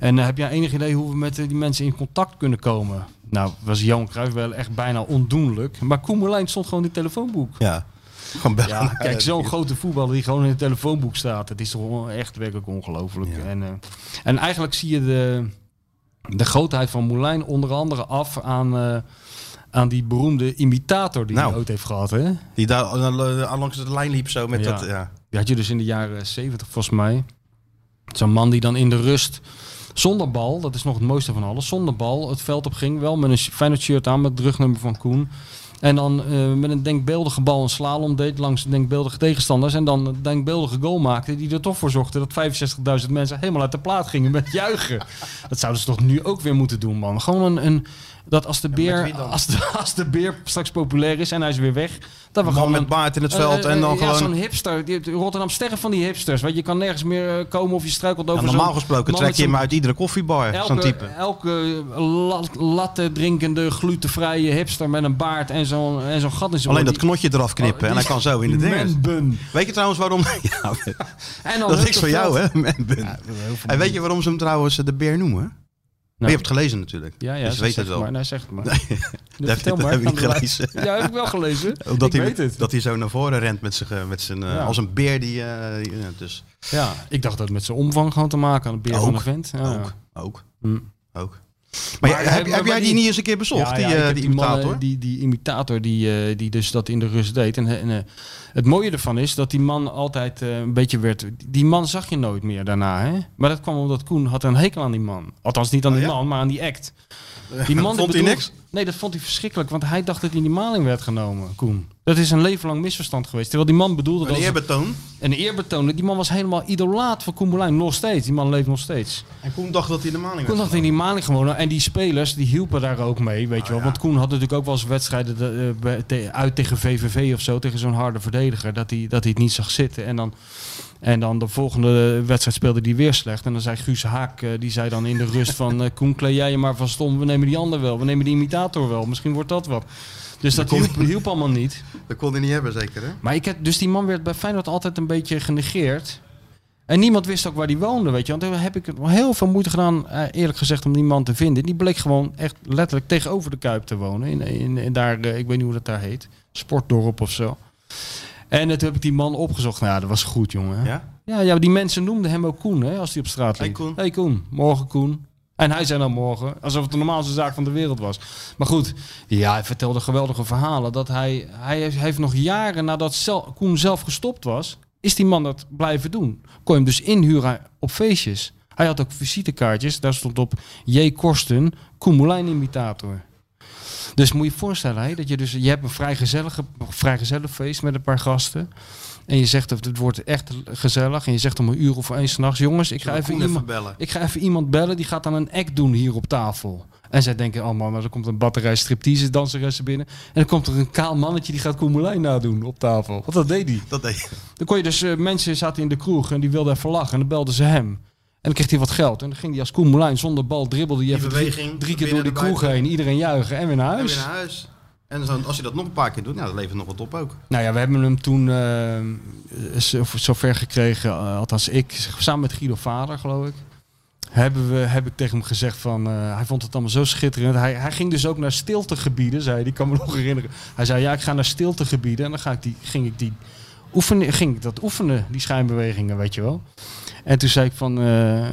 En eh, heb jij enig idee hoe we met eh, die mensen in contact kunnen komen? Nou, was Johan Cruijff wel echt bijna ondoenlijk. Maar Koen Moulijn stond gewoon in het telefoonboek. Ja. Gewoon bellen. Ja, kijk, zo'n grote voetballer die gewoon in het telefoonboek staat. Het is toch echt werkelijk ongelooflijk. Ja. En, eh, en eigenlijk zie je de, de grootheid van Moulijn onder andere af aan, eh, aan die beroemde imitator die Nou. hij ooit heeft gehad. Hè? Die daar uh, langs de lijn liep zo met Ja. dat... Ja. Die had je dus in de jaren 70 volgens mij. Zo'n man die dan in de rust zonder bal, dat is nog het mooiste van alles, zonder bal het veld op ging. Wel met een Feyenoord shirt aan met het rugnummer van Koen. En dan eh, met een denkbeeldige bal een slalom deed langs denkbeeldige tegenstanders. En dan een denkbeeldige goal maakte die er toch voor zorgde dat 65.000 mensen helemaal uit de plaat gingen met juichen. dat zouden ze toch nu ook weer moeten doen, man. Gewoon een... een dat als de, beer, dan? als, de, als de beer straks populair is en hij is weer weg, dat we gewoon met baard in het veld eh, en dan eh, ja, gewoon... zo'n hipster. Die, Rotterdam sterren van die hipsters. Want je kan nergens meer eh, komen of je struikelt Ja, over normaal zo'n gesproken trek je hem uit iedere koffiebar, zo'n type. elke la- latte drinkende, glutenvrije hipster met een baard en zo'n en zo'n gat in zijn Alleen dat knotje eraf knippen Oh, en hij kan zo in de dingen. manbun. Weet je trouwens waarom... Ja, En dan dat is niks voor jou, hè? Ja, En weet je waarom ze hem trouwens de beer noemen? Maar je hebt het gelezen natuurlijk. Ja, ja, dus weet het wel. Maar, nee, zeg het maar. dat vertel dat maar, heb ik niet we gelezen. Ja, heb ik wel gelezen. Omdat ik hij, weet het. Dat hij zo naar voren rent met zijn, eh, met zijn eh, Ja. als een beer die... eh, dus Ja, ik dacht dat het met zijn omvang gewoon te maken had. Een beer van Ook. een vent. Ja, ook, ook, Hm. ook. Maar, heb, heb- jij die die- niet eens een keer bezocht, Ja, die, ja, ik eh, die die, imitator? die, die imitator die, eh, die dus dat in de rust deed. En, en eh, het mooie ervan is dat die man altijd eh, een beetje werd... Die man zag je nooit meer daarna, hè? Maar dat kwam omdat Koen had een hekel aan die man. Althans niet aan Oh, die ja? man, maar aan die act. Die man Vond hij niks? Nee, dat vond hij verschrikkelijk. Want hij dacht dat hij in die maling werd genomen, Koen. Dat is een leven lang misverstand geweest. Terwijl die man bedoelde Een dat... als- eerbetoon. Een eerbetoon. Die man was helemaal idolaat van Koen. Nog steeds. Die man leeft nog steeds. En Koen dacht dat hij in de maling Koen werd had in die maling gewonnen. En die spelers die hielpen daar ook mee, weet je wel. ja. Want Koen had natuurlijk ook wel eens wedstrijden eh, uit tegen VVV of zo. Tegen zo'n harde verdediger. Dat hij, dat hij het niet zag zitten. En dan, en dan de volgende wedstrijd speelde hij weer slecht. En dan zei Guus Haak, eh, die zei dan in de rust van... eh, Koen, kleed jij je maar van stom. We nemen die ander wel. We nemen die imitator wel. Misschien wordt dat wat. Dus dat hielp, hielp allemaal niet. Dat kon hij niet hebben, zeker hè? Maar ik heb, dus die man werd bij Feyenoord altijd een beetje genegeerd. En niemand wist ook waar die woonde, weet je. Want daar heb ik heel veel moeite gedaan, eh, eerlijk gezegd, om die man te vinden. Die bleek gewoon echt letterlijk tegenover de Kuip te wonen. In, in, in daar, ik weet niet hoe dat daar heet. Sportdorp of zo. En toen heb ik die man opgezocht. Nou, ja, dat was goed, jongen. Ja? Ja, ja, die mensen noemden hem ook Koen, hè, als hij op straat Hey, liep. Koen. Hey Koen, morgen Koen. En hij zei dan morgen, alsof het de normaalste zaak van de wereld was. Maar goed, ja, hij vertelde geweldige verhalen. Dat hij, hij heeft nog jaren nadat Koen zelf gestopt was, is die man dat blijven doen. Kon je hem dus inhuren op feestjes. Hij had ook visitekaartjes. Daar stond op J. Korsten, Koemelijn imitator. Dus moet je je voorstellen hè, dat je dus je hebt een vrijgezellige, vrijgezellig feest met een paar gasten. En je zegt dat het wordt echt gezellig. En je zegt om een uur of één s'nachts, jongens, ik ga, even iemand, bellen? ik ga even iemand bellen. Die gaat dan een act doen hier op tafel. En zij denken allemaal, maar er komt een batterij striptease danseressen binnen. En dan komt er een kaal mannetje die gaat Koemelijn nadoen op tafel. Want dat deed hij. Dat deed Dan kon je dus, eh, mensen zaten in de kroeg en die wilden even lachen. En dan belden ze hem. En dan kreeg hij wat geld. En dan ging hij als Koen Moulijn zonder bal dribbelde Die even drie, drie keer door die de kroeg heen. Iedereen juichen en weer naar En huis. weer naar huis. En zo, als je dat nog een paar keer doet, nou, dat levert nog wat op ook. Nou ja, we hebben hem toen zo, zover gekregen, eh, althans ik, samen met Guido Vader geloof ik. Hebben we, heb ik tegen hem gezegd van, eh, hij vond het allemaal zo schitterend. Hij, hij ging dus ook naar stiltegebieden, zei hij, ik kan me nog herinneren. Hij zei, ja ik ga naar stiltegebieden en dan ga ik die, ging ik die oefenen, ging ik dat oefenen, die schijnbewegingen, weet je wel. En toen zei ik van, eh,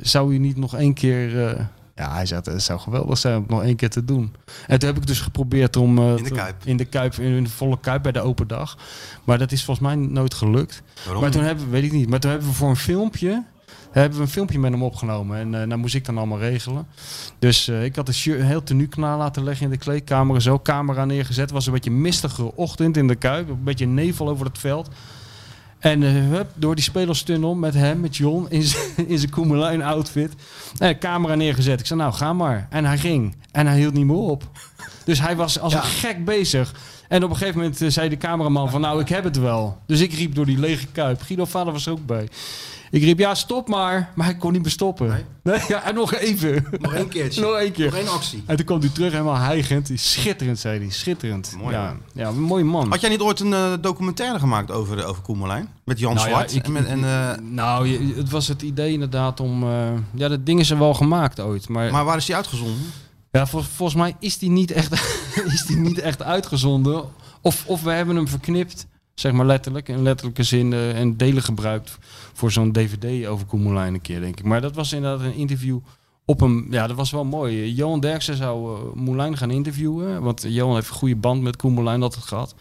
zou je niet nog één keer... eh, ja, hij zei, het zou geweldig zijn om het nog één keer te doen. En toen heb ik dus geprobeerd om... eh, In de Kuip. In de Kuip, in de volle Kuip bij de open dag. Maar dat is volgens mij nooit gelukt. Waarom? Maar toen hebben we, weet ik niet, maar toen hebben we voor een filmpje... Hebben we een filmpje met hem opgenomen en uh, nou moest ik dan allemaal regelen. Dus uh, ik had een, shirt, een heel tenue klaar laten leggen in de kleedkamer. Zo, camera neergezet. Was een beetje mistige ochtend in de Kuip. Een beetje nevel over het veld. En uh, hup, door die spelerstunnel met hem, met John, in zijn Koemelijn outfit. En camera neergezet. Ik zei, nou ga maar. En hij ging. En hij hield niet meer op. Dus hij was als ja. een gek bezig. En op een gegeven moment uh, zei de cameraman van, nou ik heb het wel. Dus ik riep door die lege Kuip. Guido Vader was er ook bij. Ik riep, ja, stop maar. Maar hij kon niet meer stoppen. Nee? nee ja, en nog even. Nog één keertje. nog één keer. Nog één actie. En toen kwam hij terug helemaal hijgend. Schitterend, zei hij. Schitterend. Mooi, ja. ja, een mooie man. Had jij niet ooit een uh, documentaire gemaakt over, over Koemelijn? Met Jan nou, Zwart? Ja, ik, en met, en, uh, nou, je, het was het idee inderdaad om... Uh, ja, dat ding is er wel gemaakt ooit. Maar, maar waar is die uitgezonden? Ja, vol, volgens mij is die niet echt, is die niet echt uitgezonden. Of, of we hebben hem verknipt zeg maar letterlijk, in letterlijke zin uh, en delen gebruikt voor zo'n DVD over Koemelijn een keer, denk ik. Maar dat was inderdaad een interview op een, ja, dat was wel mooi. Johan Derksen zou uh, gaan interviewen, want Johan heeft een goede band met Koemelijn altijd gehad.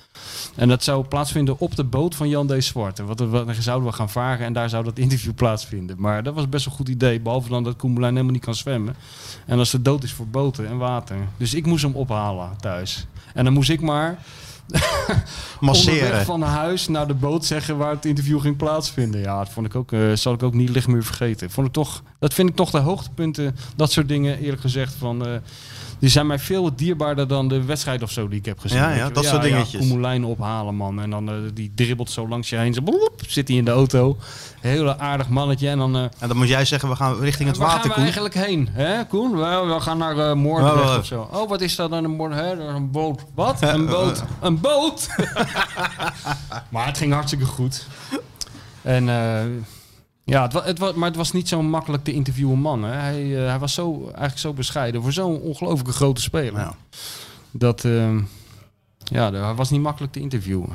En dat zou plaatsvinden op de boot van Jan D. Zwart. Wat, wat zouden we gaan varen en daar zou dat interview plaatsvinden. Maar dat was best een goed idee, behalve dan dat Koemelijn helemaal niet kan zwemmen. En als de dood is voor boten en water. Dus ik moest hem ophalen thuis. En dan moest ik maar masseren. Onderweg van huis naar de boot zeggen waar het interview ging plaatsvinden. Ja, dat vond ik ook, uh, zal ik ook niet licht meer vergeten. Vond ik toch, dat vind ik toch de hoogtepunten, dat soort dingen eerlijk gezegd. Van, uh, die zijn mij veel dierbaarder dan de wedstrijd of zo die ik heb gezien. Ja, ja dat ja, soort dingetjes. Ja, Koemelijn ophalen, man. En dan uh, die dribbelt zo langs je heen. Zo, bloep, zit hij in de auto. Heel aardig mannetje. En dan, uh, en dan moet jij zeggen, we gaan richting het waar water, gaan we eigenlijk heen, hè, Koen? We, we gaan naar uh, Moordrecht oh, of zo. Oh, wat is dat dan een? Een boot. Wat? Een boot. een boot? maar het ging hartstikke goed. En... Ja, het was, het was, maar het was niet zo makkelijk te interviewen man. Hè. Hij, uh, hij was zo, eigenlijk zo bescheiden voor zo'n ongelooflijke grote speler. Ja. Dat, uh, ja, hij was niet makkelijk te interviewen.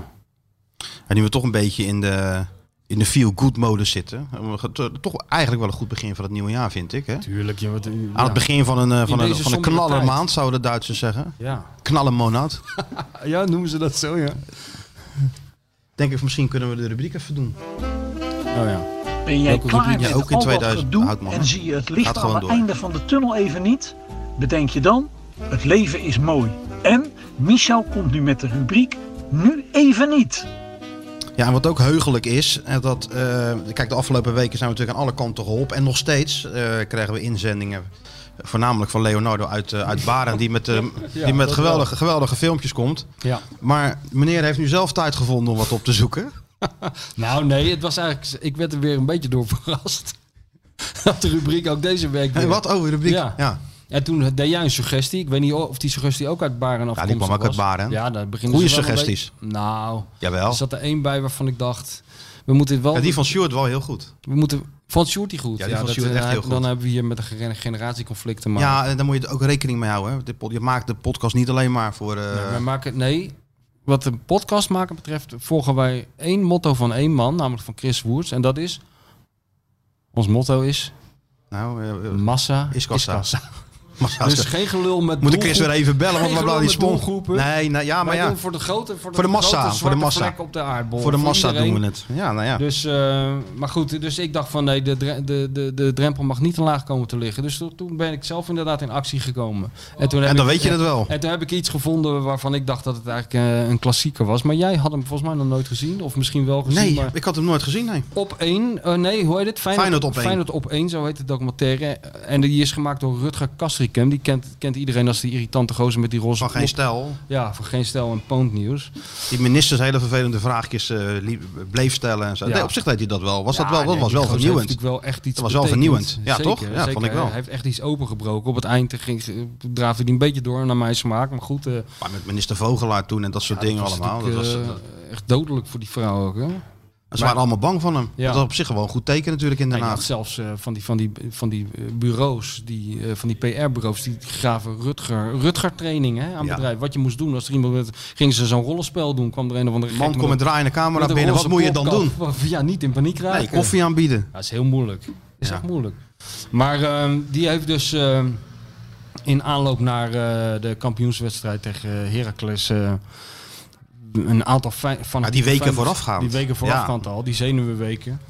En nu we toch een beetje in de, in de feel-good modus zitten. Toch eigenlijk wel een goed begin van het nieuwe jaar, vind ik. Hè? Tuurlijk. Je, wat, ja. Aan het begin van een, van een, van een knallermaand, zouden de Duitsers zeggen. Ja. Knallenmonat. ja, noemen ze dat zo, ja. Denk ik, misschien kunnen we de rubriek even doen. Oh ja. Ben jij klaar met ja, ook in al 2000 dat gedoe Houtman, en zie je het licht aan het door. einde van de tunnel even niet? Bedenk je dan, het leven is mooi. En Michel komt nu met de rubriek Nu even niet. Ja, en wat ook heugelijk is, dat, uh, kijk, de afgelopen weken zijn we natuurlijk aan alle kanten geholpen. En nog steeds uh, krijgen we inzendingen, voornamelijk van Leonardo uit, uh, uit Baren, die met, uh, ja, die met geweldige, geweldige filmpjes komt. Ja. Maar meneer heeft nu zelf tijd gevonden om wat op te zoeken. nou nee, het was eigenlijk, ik werd er weer een beetje door verrast. Dat de rubriek ook deze week hey, wat? Oh, de rubriek? Ja. ja. En toen deed jij een suggestie. Ik weet niet of die suggestie ook uit Baren afkomstig Ja, die kwam ook uit Baren. Ja, daar beginnen Goeie suggesties. Nou, Jawel. er zat er één bij waarvan ik dacht... We moeten wel... Ja, die van Sjoerd wel heel goed. We moeten... Vond Sjoerd die goed? Ja, die ja, van Sjoerd echt heel goed. Dan hebben we hier met een generatieconflict te maken. Ja, en daar moet je ook rekening mee houden. Hè. Je maakt de podcast niet alleen maar voor... Uh... Nee, wij maken... Nee, wat de podcast maken betreft volgen wij één motto van één man, namelijk van Chris Woerts. En dat is... Ons motto is... Nou, uh, Massa is kassa. Is kassa. Massa's Dus geen gelul met Moet ik Chris weer even bellen, want we blijven die spon. Nee, nou, ja, maar ja. voor de grote, voor de, Voor de massa, voor de massa. op de aardbol. Voor de massa doen we het. Ja, nou ja. Dus, eh, maar goed, dus ik dacht van nee, de, de, de, de drempel mag niet te laag komen te liggen. Dus to- toen ben ik zelf inderdaad in actie gekomen. En, toen heb En dan ik- weet je het wel. En toen heb ik iets gevonden waarvan ik dacht dat het eigenlijk eh, een klassieker was. Maar jij had hem volgens mij nog nooit gezien. Of misschien wel gezien. Nee, maar ik had hem nooit gezien, nee. op één, eh, nee, hoe heet het? Feyenoord op één. Feyenoord op één, zo heet de documentaire. En die is gemaakt door Rutger Die kent, kent iedereen als die irritante gozer met die roze Van geen stijl. Ja, van geen stijl en poondnieuws. Die ministers hele vervelende vraagjes eh, bleef stellen en zo. Ja. Nee, op zich deed hij dat wel. Was dat wel, dat was wel vernieuwend. heeft wel echt iets Dat was wel betekend. vernieuwend. Ja, Zeker, toch? Ja, zeker. vond ik wel. Hij heeft echt iets opengebroken. Op het eind ging, draafde hij een beetje door naar mijn smaak. Maar goed, eh, Maar met minister Vogelaar toen en dat soort ja, dingen dat was allemaal. Dat was, eh, echt dodelijk voor die vrouw ook. Hè? Ze waren allemaal bang van hem. Ja. Dat was op zich wel een goed teken natuurlijk in Den Ja, je Haag. had zelfs eh, van die, van die, van die eh, bureaus, die, eh, van die PR-bureaus, die gaven Rutger, Rutger training hè, aan Ja. bedrijf. Wat je moest doen als er iemand met, gingen ze zo'n rollenspel doen, kwam er een of andere Man komt met draaiende camera met binnen. Wat moet je dan doen? Ja, niet in paniek raken. Nee, koffie aanbieden. Ja, dat is heel moeilijk. Dat is echt moeilijk. Maar ehm, die heeft dus ehm, in aanloop naar de kampioenswedstrijd tegen Heracles een aantal van Ja, die weken voorafgaand. Die weken voorafgaand Ja. al, die zenuwenweken.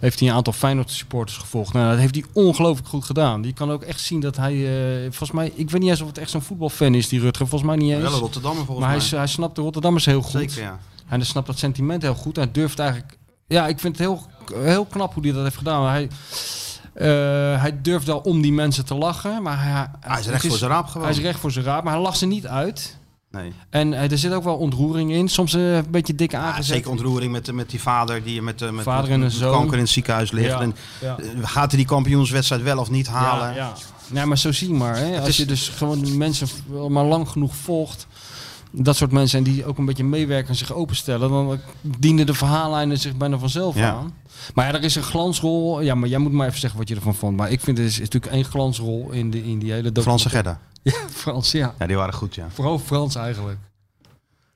Heeft hij een aantal Feyenoord supporters gevolgd. Nou, dat heeft hij ongelooflijk goed gedaan. Die kan ook echt zien dat hij, eh, volgens mij, ik weet niet eens of het echt zo'n voetbalfan is, die Rutger. Volgens mij niet eens. Wel een Rotterdammer volgens maar hij, mij. is- hij snapt de Rotterdammers heel goed. Zeker, ja. En hij snapt dat sentiment heel goed. Hij durft eigenlijk... Ja, ik vind het heel, heel knap hoe hij dat heeft gedaan. Hij, eh, hij durft wel om die mensen te lachen. Maar hij, Hij is recht voor zijn raap gewoon. Hij is recht voor zijn raap, maar hij lacht ze niet uit. Nee. En eh, er zit ook wel ontroering in. Soms eh, een beetje dik Ja, aangezet. zeker ontroering met, met die vader die met, eh, met, Vader met, en met zoon. kanker in het ziekenhuis ligt. Ja, En, ja. gaat hij die kampioenswedstrijd wel of niet halen? Ja, ja. ja, maar zo zie je maar. Hè. Als is- je dus gewoon mensen maar lang genoeg volgt. Dat soort mensen en die ook een beetje meewerken en zich openstellen. Dan dienen de verhaallijnen zich bijna vanzelf Ja. aan. Maar ja, er is een glansrol. Ja, maar jij moet maar even zeggen wat je ervan vond. Maar ik vind het is, is natuurlijk één glansrol in, de, in die hele Franse. Gerda. Ja, Frans, ja. Ja, die waren goed, ja. Vooral Frans eigenlijk.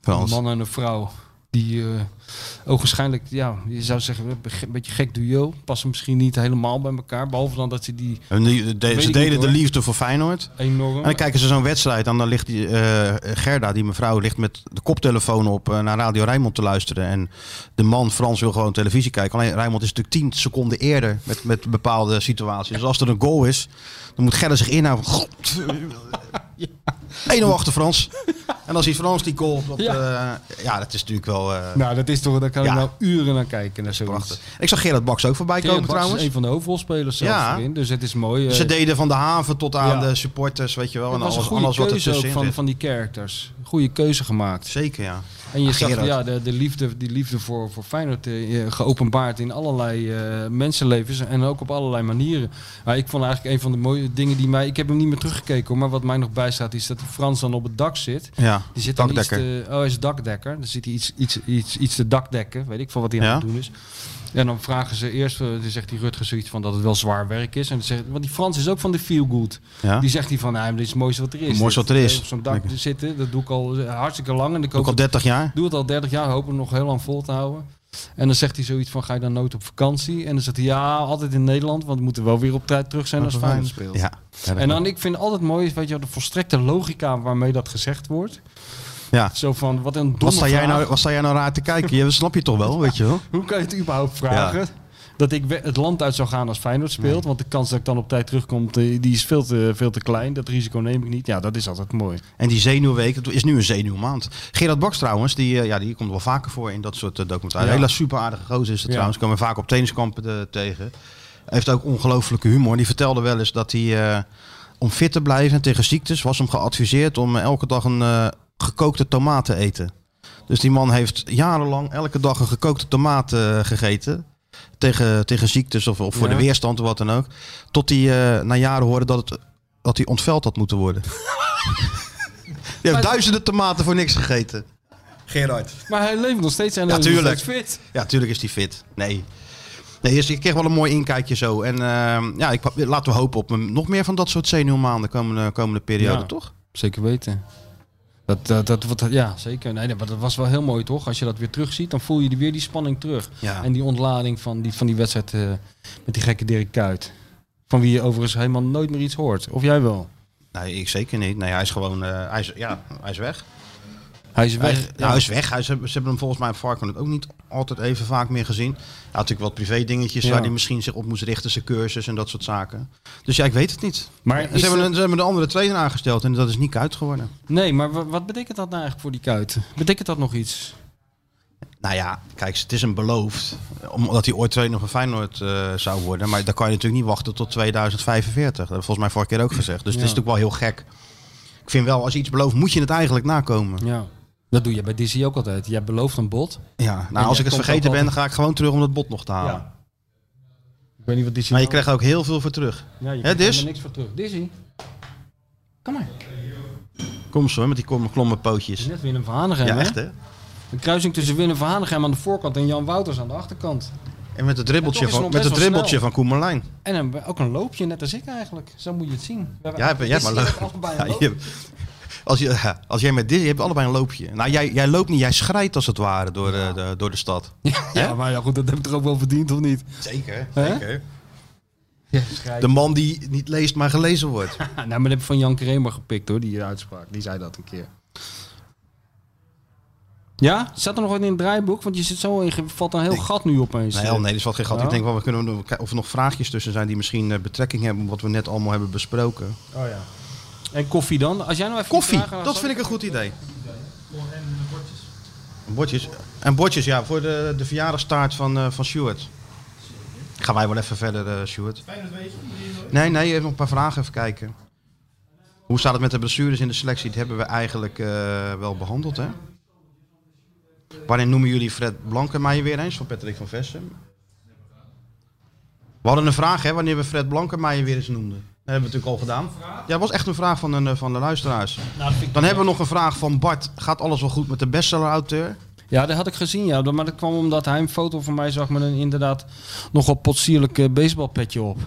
Frans. Een man en een vrouw. Die eh ogenschijnlijk, ja, je zou zeggen, een beetje gek duo. Passen misschien niet helemaal bij elkaar. Behalve dan dat ze die En die, de- Weet ze niet, de liefde voor Feyenoord. enorm... En dan kijken ze zo'n wedstrijd en dan ligt die, eh, Gerda, die mevrouw, ligt met de koptelefoon op eh, naar Radio Rijnmond te luisteren. En de man Frans wil gewoon televisie kijken. Alleen Rijnmond is natuurlijk 10 seconden eerder met, met bepaalde situaties. Dus als er een goal is, dan moet Gerda zich inhouden. God. 1-0 achter Frans. En dan ziet Frans die goal. Op, Ja. ja. ja, dat is natuurlijk wel eh, Nou, dat is toch, daar kan Ja. ik nou uren naar kijken. Naar zoiets. prachtig. Ik zag Gerard Baks ook voorbij Gerard komen Baks trouwens. is een van de hoofdrolspelers zelfs Ja. erin. Dus het is mooi. eh, Ze deden van de haven tot aan Ja. de supporters, weet je wel. En was een alles, goede alles wat er keuze ook tussenin van, zit. van die characters. Goede keuze gemaakt. Zeker, ja. En je Ah, zag ja, de, de liefde, die liefde voor, voor Feyenoord eh, geopenbaard in allerlei eh, mensenlevens en ook op allerlei manieren. Maar ik vond eigenlijk een van de mooie dingen die mij... Ik heb hem niet meer teruggekeken hoor, maar wat mij nog bijstaat is dat die Frans dan op het dak zit. Ja, Die zit dan iets dakdekker. te, oh, hij is dakdekker. Dan zit hij iets, iets, iets, iets te dakdekken. Weet ik van wat hij aan het doen is. En dan vragen ze eerst, eh, dan zegt die Rutger zoiets van dat het wel zwaar werk is. En dan zegt, want die Frans is ook van de feel good. Ja. Die zegt hij van, nou, dit is het mooiste wat er is. Dit, wat er is. Op zo'n dak zitten, dat doe ik al eh, hartstikke lang. En ik Ook hoop al 30 jaar. doe het al 30 jaar, hoop het nog heel lang vol te houden. En dan zegt hij zoiets van, ga je dan nooit op vakantie? En dan zegt hij, ja, altijd in Nederland, want we moeten wel weer op tijd terug zijn als Feyenoord speelt. Ja. En dan, ik vind altijd mooi, weet je, de volstrekte logica waarmee dat gezegd wordt. Ja. Zo van, wat een domme Wat sta, jij vraag. nou, wat sta jij nou raar te kijken? Je snap je toch wel, weet je wel? Hoe kan je het überhaupt vragen? Dat ik het land uit zou gaan als Feyenoord speelt. Want de kans dat ik dan op tijd terugkom, eh, die is veel te, veel te klein. Dat risico neem ik niet. Ja, dat is altijd mooi. En die zenuwweek, het is nu een zenuwmaand. Gerard Baks trouwens, die, eh, ja, die komt wel vaker voor in dat soort uh, documentaires. Ja. Hele super aardige gozer is het Ja. trouwens. Komen we vaak op tenniskampen eh, tegen. Hij heeft ook ongelooflijke humor. Die vertelde wel eens dat hij, eh, om fit te blijven en tegen ziektes, was hem geadviseerd om eh, elke dag een eh, gekookte tomaat te eten. Dus die man heeft jarenlang elke dag een gekookte tomaat eh, gegeten. Tegen, tegen ziektes of, of voor Ja. de weerstand of wat dan ook. Tot hij eh, na jaren hoorde dat, het, dat hij ontveld had moeten worden. Die heeft duizenden tomaten voor niks gegeten. Gerard. Maar hij leeft nog steeds en Ja, hij is fit. Ja, tuurlijk is hij fit. Nee. Nee, dus ik kreeg wel een mooi inkijkje zo. En ehm, ja, ik, laten we hopen op nog meer van dat soort zenuwmaanden komende, komende periode, Ja. toch? Zeker weten. Dat, dat, dat, wat- ja, zeker. Nee, maar dat was wel heel mooi, toch? Als je dat weer terugziet, dan voel je weer die spanning terug. Ja. En die ontlading van die, van die wedstrijd eh, met die gekke Dirk Kuyt. Van wie je overigens helemaal nooit meer iets hoort. Of jij wel? Nee, ik zeker niet. Nee, hij is gewoon, eh, hij, is, ja, hij is weg. Hij is weg. Hij, nou, hij is weg. Hij, ze, ze hebben hem volgens mij op Varkenoord ook niet altijd even vaak meer gezien. Hij had natuurlijk wat privé dingetjes Ja. waar hij misschien zich op moest richten, zijn cursus en dat soort zaken. Dus ja, ik weet het niet. Maar ze, hebben, een- ze hebben een andere trainer aangesteld en dat is niet Kuit geworden. Nee, maar wa- wat betekent dat nou eigenlijk voor die kuit? Betekent dat nog iets? Nou ja, kijk, het is een beloofd. Omdat hij ooit trainer van Feyenoord eh, zou worden. Maar dan kan je natuurlijk niet wachten tot 2045. Dat heb ik volgens mij vorige keer ook gezegd. Dus het is natuurlijk wel heel gek. Ik vind wel, als je iets belooft, moet je het eigenlijk nakomen. Ja. Dat doe je bij Dizzy ook altijd. Jij belooft een bot. Ja, nou, als ik het vergeten ben, dan ga ik gewoon terug om dat bot nog te halen. Ja. Ik weet niet wat Dizzy Maar je krijgt er ook heel veel voor terug. Ja, je Hè, krijgt Dis? helemaal niks voor terug. Dizzy, kom maar. Kom zo, met die klom- klommenpootjes. Net Willem van Hanegem, Ja, hè? echt hè? De kruising tussen Willem van Hanegem aan de voorkant en Jan Wouters aan de achterkant. En met het dribbeltje En toch is van, met het wel dribbeltje snel. van Koemerlijn. En een, ook een loopje, net als ik eigenlijk. Zo moet je het zien. We hebben Jij hebt, jij hebt maar leuk. heeft allebei een Ja, loopje. je- als, je, ja, als jij met dit, je hebt allebei een loopje. Nou, jij, jij loopt niet, jij schrijdt als het ware door, eh, de, door de stad. Ja, maar ja, goed, dat heb ik er ook wel verdiend, of niet? Zeker, zeker. De man die niet leest, maar gelezen wordt. nou, maar dat heb ik van Jan Kramer gepikt, hoor, die uitspraak. Die zei dat een keer. Ja? Staat er nog wat in het draaiboek? Want je zit zo in, valt een heel gat nu opeens. Nee, oh, nee, dus wat geen gat. Ja? Ik denk wel, we kunnen of er nog vraagjes tussen zijn die misschien eh, betrekking hebben op wat we net allemaal hebben besproken. Oh ja. En koffie dan? Als jij nou even Koffie, vragen- dat vind ik een goed idee. Bordjes. En bordjes, ja, voor de, de verjaardagstaart van, eh van Stuart. Gaan wij wel even verder, eh Stuart. Nee, nee, even nog een paar vragen even kijken. Hoe staat het met de blessures in de selectie? Dat hebben we eigenlijk eh, wel behandeld, hè? Wanneer noemen jullie Fred Blankenmeijer weer eens van Patrick van Vessen? We hadden een vraag, hè, wanneer we Fred Blankenmeijer weer eens noemden. Dat hebben we natuurlijk al gedaan. Ja, dat was echt een vraag van, een, eh, van de luisteraars. Nou, Dan hebben we nog een vraag van Bart. Gaat alles wel goed met de bestseller-auteur? Ja, dat had ik gezien, ja. Maar dat kwam omdat hij een foto van mij zag met een inderdaad nogal potsierlijk eh, baseballpetje op.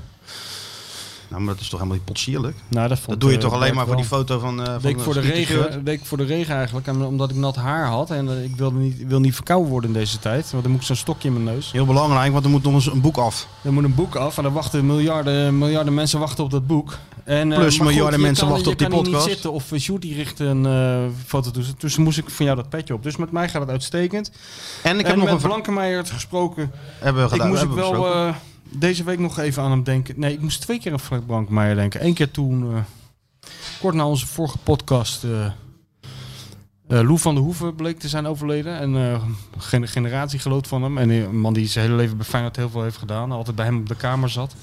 Nou, maar dat is toch helemaal niet potsierlijk? Nou, dat, vond, Dat doe je eh, toch alleen maar voor wel. die foto van, eh van deed ik voor de regen, Stewart? deed ik voor de regen eigenlijk. En omdat ik nat haar had en eh, ik wilde niet, wil niet verkouden worden in deze tijd. Want dan moet ik zo'n stokje in mijn neus. Heel belangrijk, want er moet nog eens een boek af. Er moet een boek af en er wachten miljarden, miljarden mensen wachten op dat boek. En, eh, Plus miljarden mensen kan- wachten op die Je kan podcast. niet zitten of uh, Sjoerd die richt een eh, foto toe. Dus moest ik van jou dat petje op. Dus met mij gaat het uitstekend. En ik en heb nog met een. Blankenmeijer gesproken. Hebben we gedaan. ik moest ik we wel eh, deze week nog even aan hem denken. Nee, ik moest twee keer aan Frank Blankenmeijer denken. Eén keer toen, eh, kort na onze vorige podcast, eh, Lou van der Hoeven bleek te zijn overleden. En eh gen generatiegenoot van hem. En een man die zijn hele leven bij Feyenoord heel veel heeft gedaan. Altijd bij hem op de kamer zat.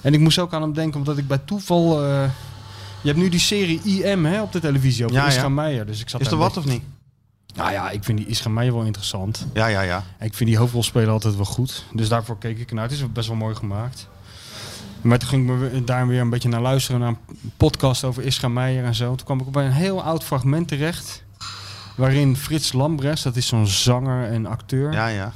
En ik moest ook aan hem denken, omdat ik bij toeval... je hebt nu die serie IM hè, op de televisie over Ja, Meijer. Dus ik zat Is er wat of niet? Nou ja, ik vind die Meijer wel interessant. Ja, ja, ja. En Ik vind die hoofdrolspeler altijd wel goed. Dus daarvoor keek ik ernaar. Het is best wel mooi gemaakt. Maar toen ging ik daar weer een beetje naar luisteren. Naar een podcast over Isra Meijer en zo. Toen kwam ik bij een heel oud fragment terecht. Waarin Frits Lambrecht, dat is zo'n zanger en acteur, Ja, ja.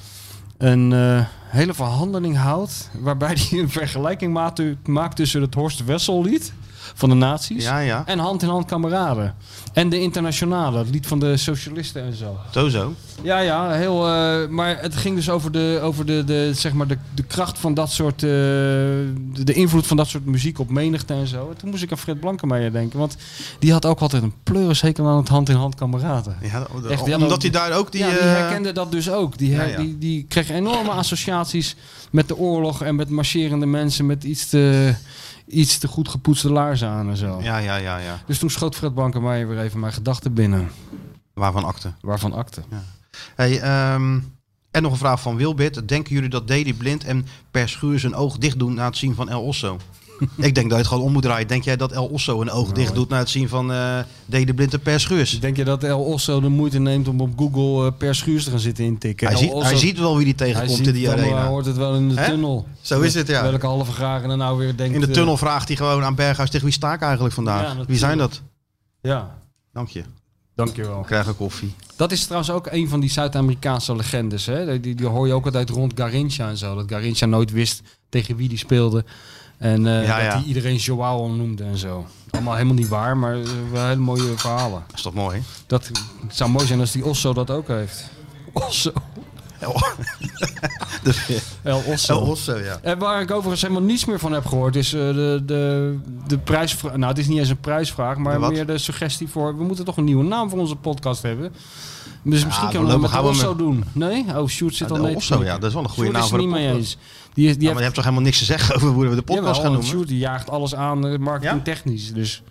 een eh, hele verhandeling houdt. Waarbij hij een vergelijking maakt, maakt tussen het Horst Wessel lied van de. Ja, ja. En Hand in Hand Kameraden. En de Internationale, het lied van de socialisten en zo. Zo, zo. Ja, ja, heel. eh, maar het ging dus over de, over de, de, zeg maar de, de kracht van dat soort. eh, de, de invloed van dat soort muziek op menigte en zo. En toen moest ik aan Fred Blankenmeijer denken. Want die had ook altijd een pleurishekel aan het hand in hand kameraden. Ja, Echt, die had omdat hij daar ook die... ja, die eh, herkende dat dus ook. Die, her- Ja, ja. Die, die kreeg enorme associaties met de oorlog en met marcherende mensen met iets te, iets te goed gepoetste laarzen aan en zo. Ja, ja, ja, ja. Dus toen schoot Fred Blankenmeijer weer even mijn gedachten binnen. Waarvan akte. Waarvan akte. Hey, ehm, en nog een vraag van Wilbert. Denken jullie dat Deli Blind en Per Schuur zijn oog dicht doen na het zien van El Osso? Ik denk dat je het gewoon om moet draaien. Denk jij dat El Osso een oog dicht doet na het zien van eh Deli Blind en Per Schuurs? Denk je dat El Osso de moeite neemt om op Google eh, per schuurs te gaan zitten intikken? Hij ziet, Osso- hij ziet wel wie die hij tegenkomt in die arena. Hij hoort het wel in de tunnel. Zo is het, ja. Welke halve gragen er nou weer denkt... In de eh, tunnel vraagt hij gewoon aan Berghuis tegen wie sta ik eigenlijk vandaag? Ja, wie zijn dat? ja, Dank je. dankjewel. We krijgen koffie. Dat is trouwens ook een van die Zuid-Amerikaanse legendes. Hè? Die, die hoor je ook altijd rond Garincha en zo. Dat Garincha nooit wist tegen wie die speelde. En Ja, dat ja. hij iedereen Joao noemde en zo. Allemaal helemaal niet waar, maar eh, wel hele mooie verhalen. Dat is toch mooi? Dat het zou mooi zijn als die Osso dat ook heeft. Osso. de, El Osso. El Osso, ja. En waar ik overigens helemaal niets meer van heb gehoord, is eh, de, de, de prijsvraag. Nou, het is niet eens een prijsvraag, maar meer de suggestie voor. We moeten toch een nieuwe naam voor onze podcast hebben. Dus misschien kunnen we dat met Osso doen. Nee? Oh, Shoot zit Ja, al te Osso, ja, dat is wel een goede Sjoerd naam is voor de niet mee podcast. eens. Die, is, die Ja, maar je heeft, hebt toch helemaal niks te zeggen over hoe we de podcast Jawel, gaan noemen? Sjoerd die jaagt alles aan, eh, marketing technisch. Dus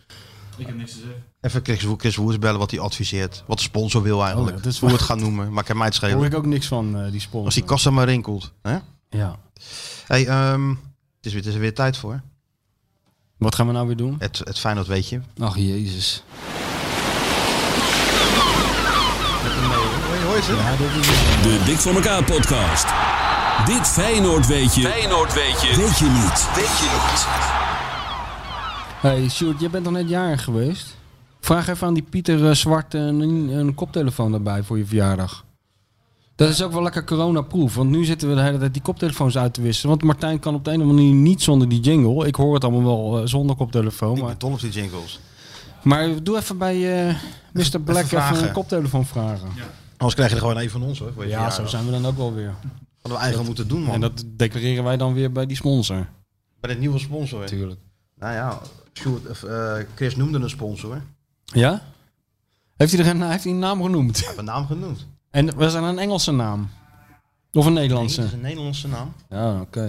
Ik heb niks te zeggen. Even Chris, Chris Woers bellen wat hij adviseert. Wat de sponsor wil eigenlijk. Oh ja, dat is hoe we het gaan noemen. Maar kan mij het daar hoor schelen. ik ook niks van, eh, die sponsor. Als die kassa maar rinkelt. Hè? Ja. Hey, ehm, het, is weer, het is er weer tijd voor. Wat gaan we nou weer doen? Het, het Feyenoord weet je. Ach, jezus. Je? Ja, is het. De Dik voor elkaar podcast. Dit Feyenoord weet je. Feyenoord weet je. Weet je niet. Weet je niet. Hey, Sjoerd, jij bent toch net jarig geweest? Vraag even aan die Pieter eh, Zwart een, een koptelefoon erbij voor je verjaardag. Dat is ook wel lekker coronaproof, want nu zitten we de hele tijd die koptelefoons uit te wisselen. Want Martijn kan op de een of andere manier niet zonder die jingle. Ik hoor het allemaal wel eh, zonder koptelefoon. Ik Maar, ben dol op die jingles. maar doe even bij eh, Mr. Black even, vragen. een koptelefoon vragen. Anders krijg je er gewoon een van ons hoor. voor je Ja, verjaardag. zo zijn we dan ook wel weer. Hadden we eigenlijk moeten doen man. En dat declareren wij dan weer bij die sponsor. Bij de nieuwe sponsor. Natuurlijk. Nou ja, Sjoerd, of, eh, Chris noemde een sponsor. Hij Ja? Heeft hij, er een, heeft hij een naam genoemd? heeft een naam genoemd. En was dat een Engelse naam? Of een Nee, Nederlandse? dat is een Nederlandse naam. Ja, oké.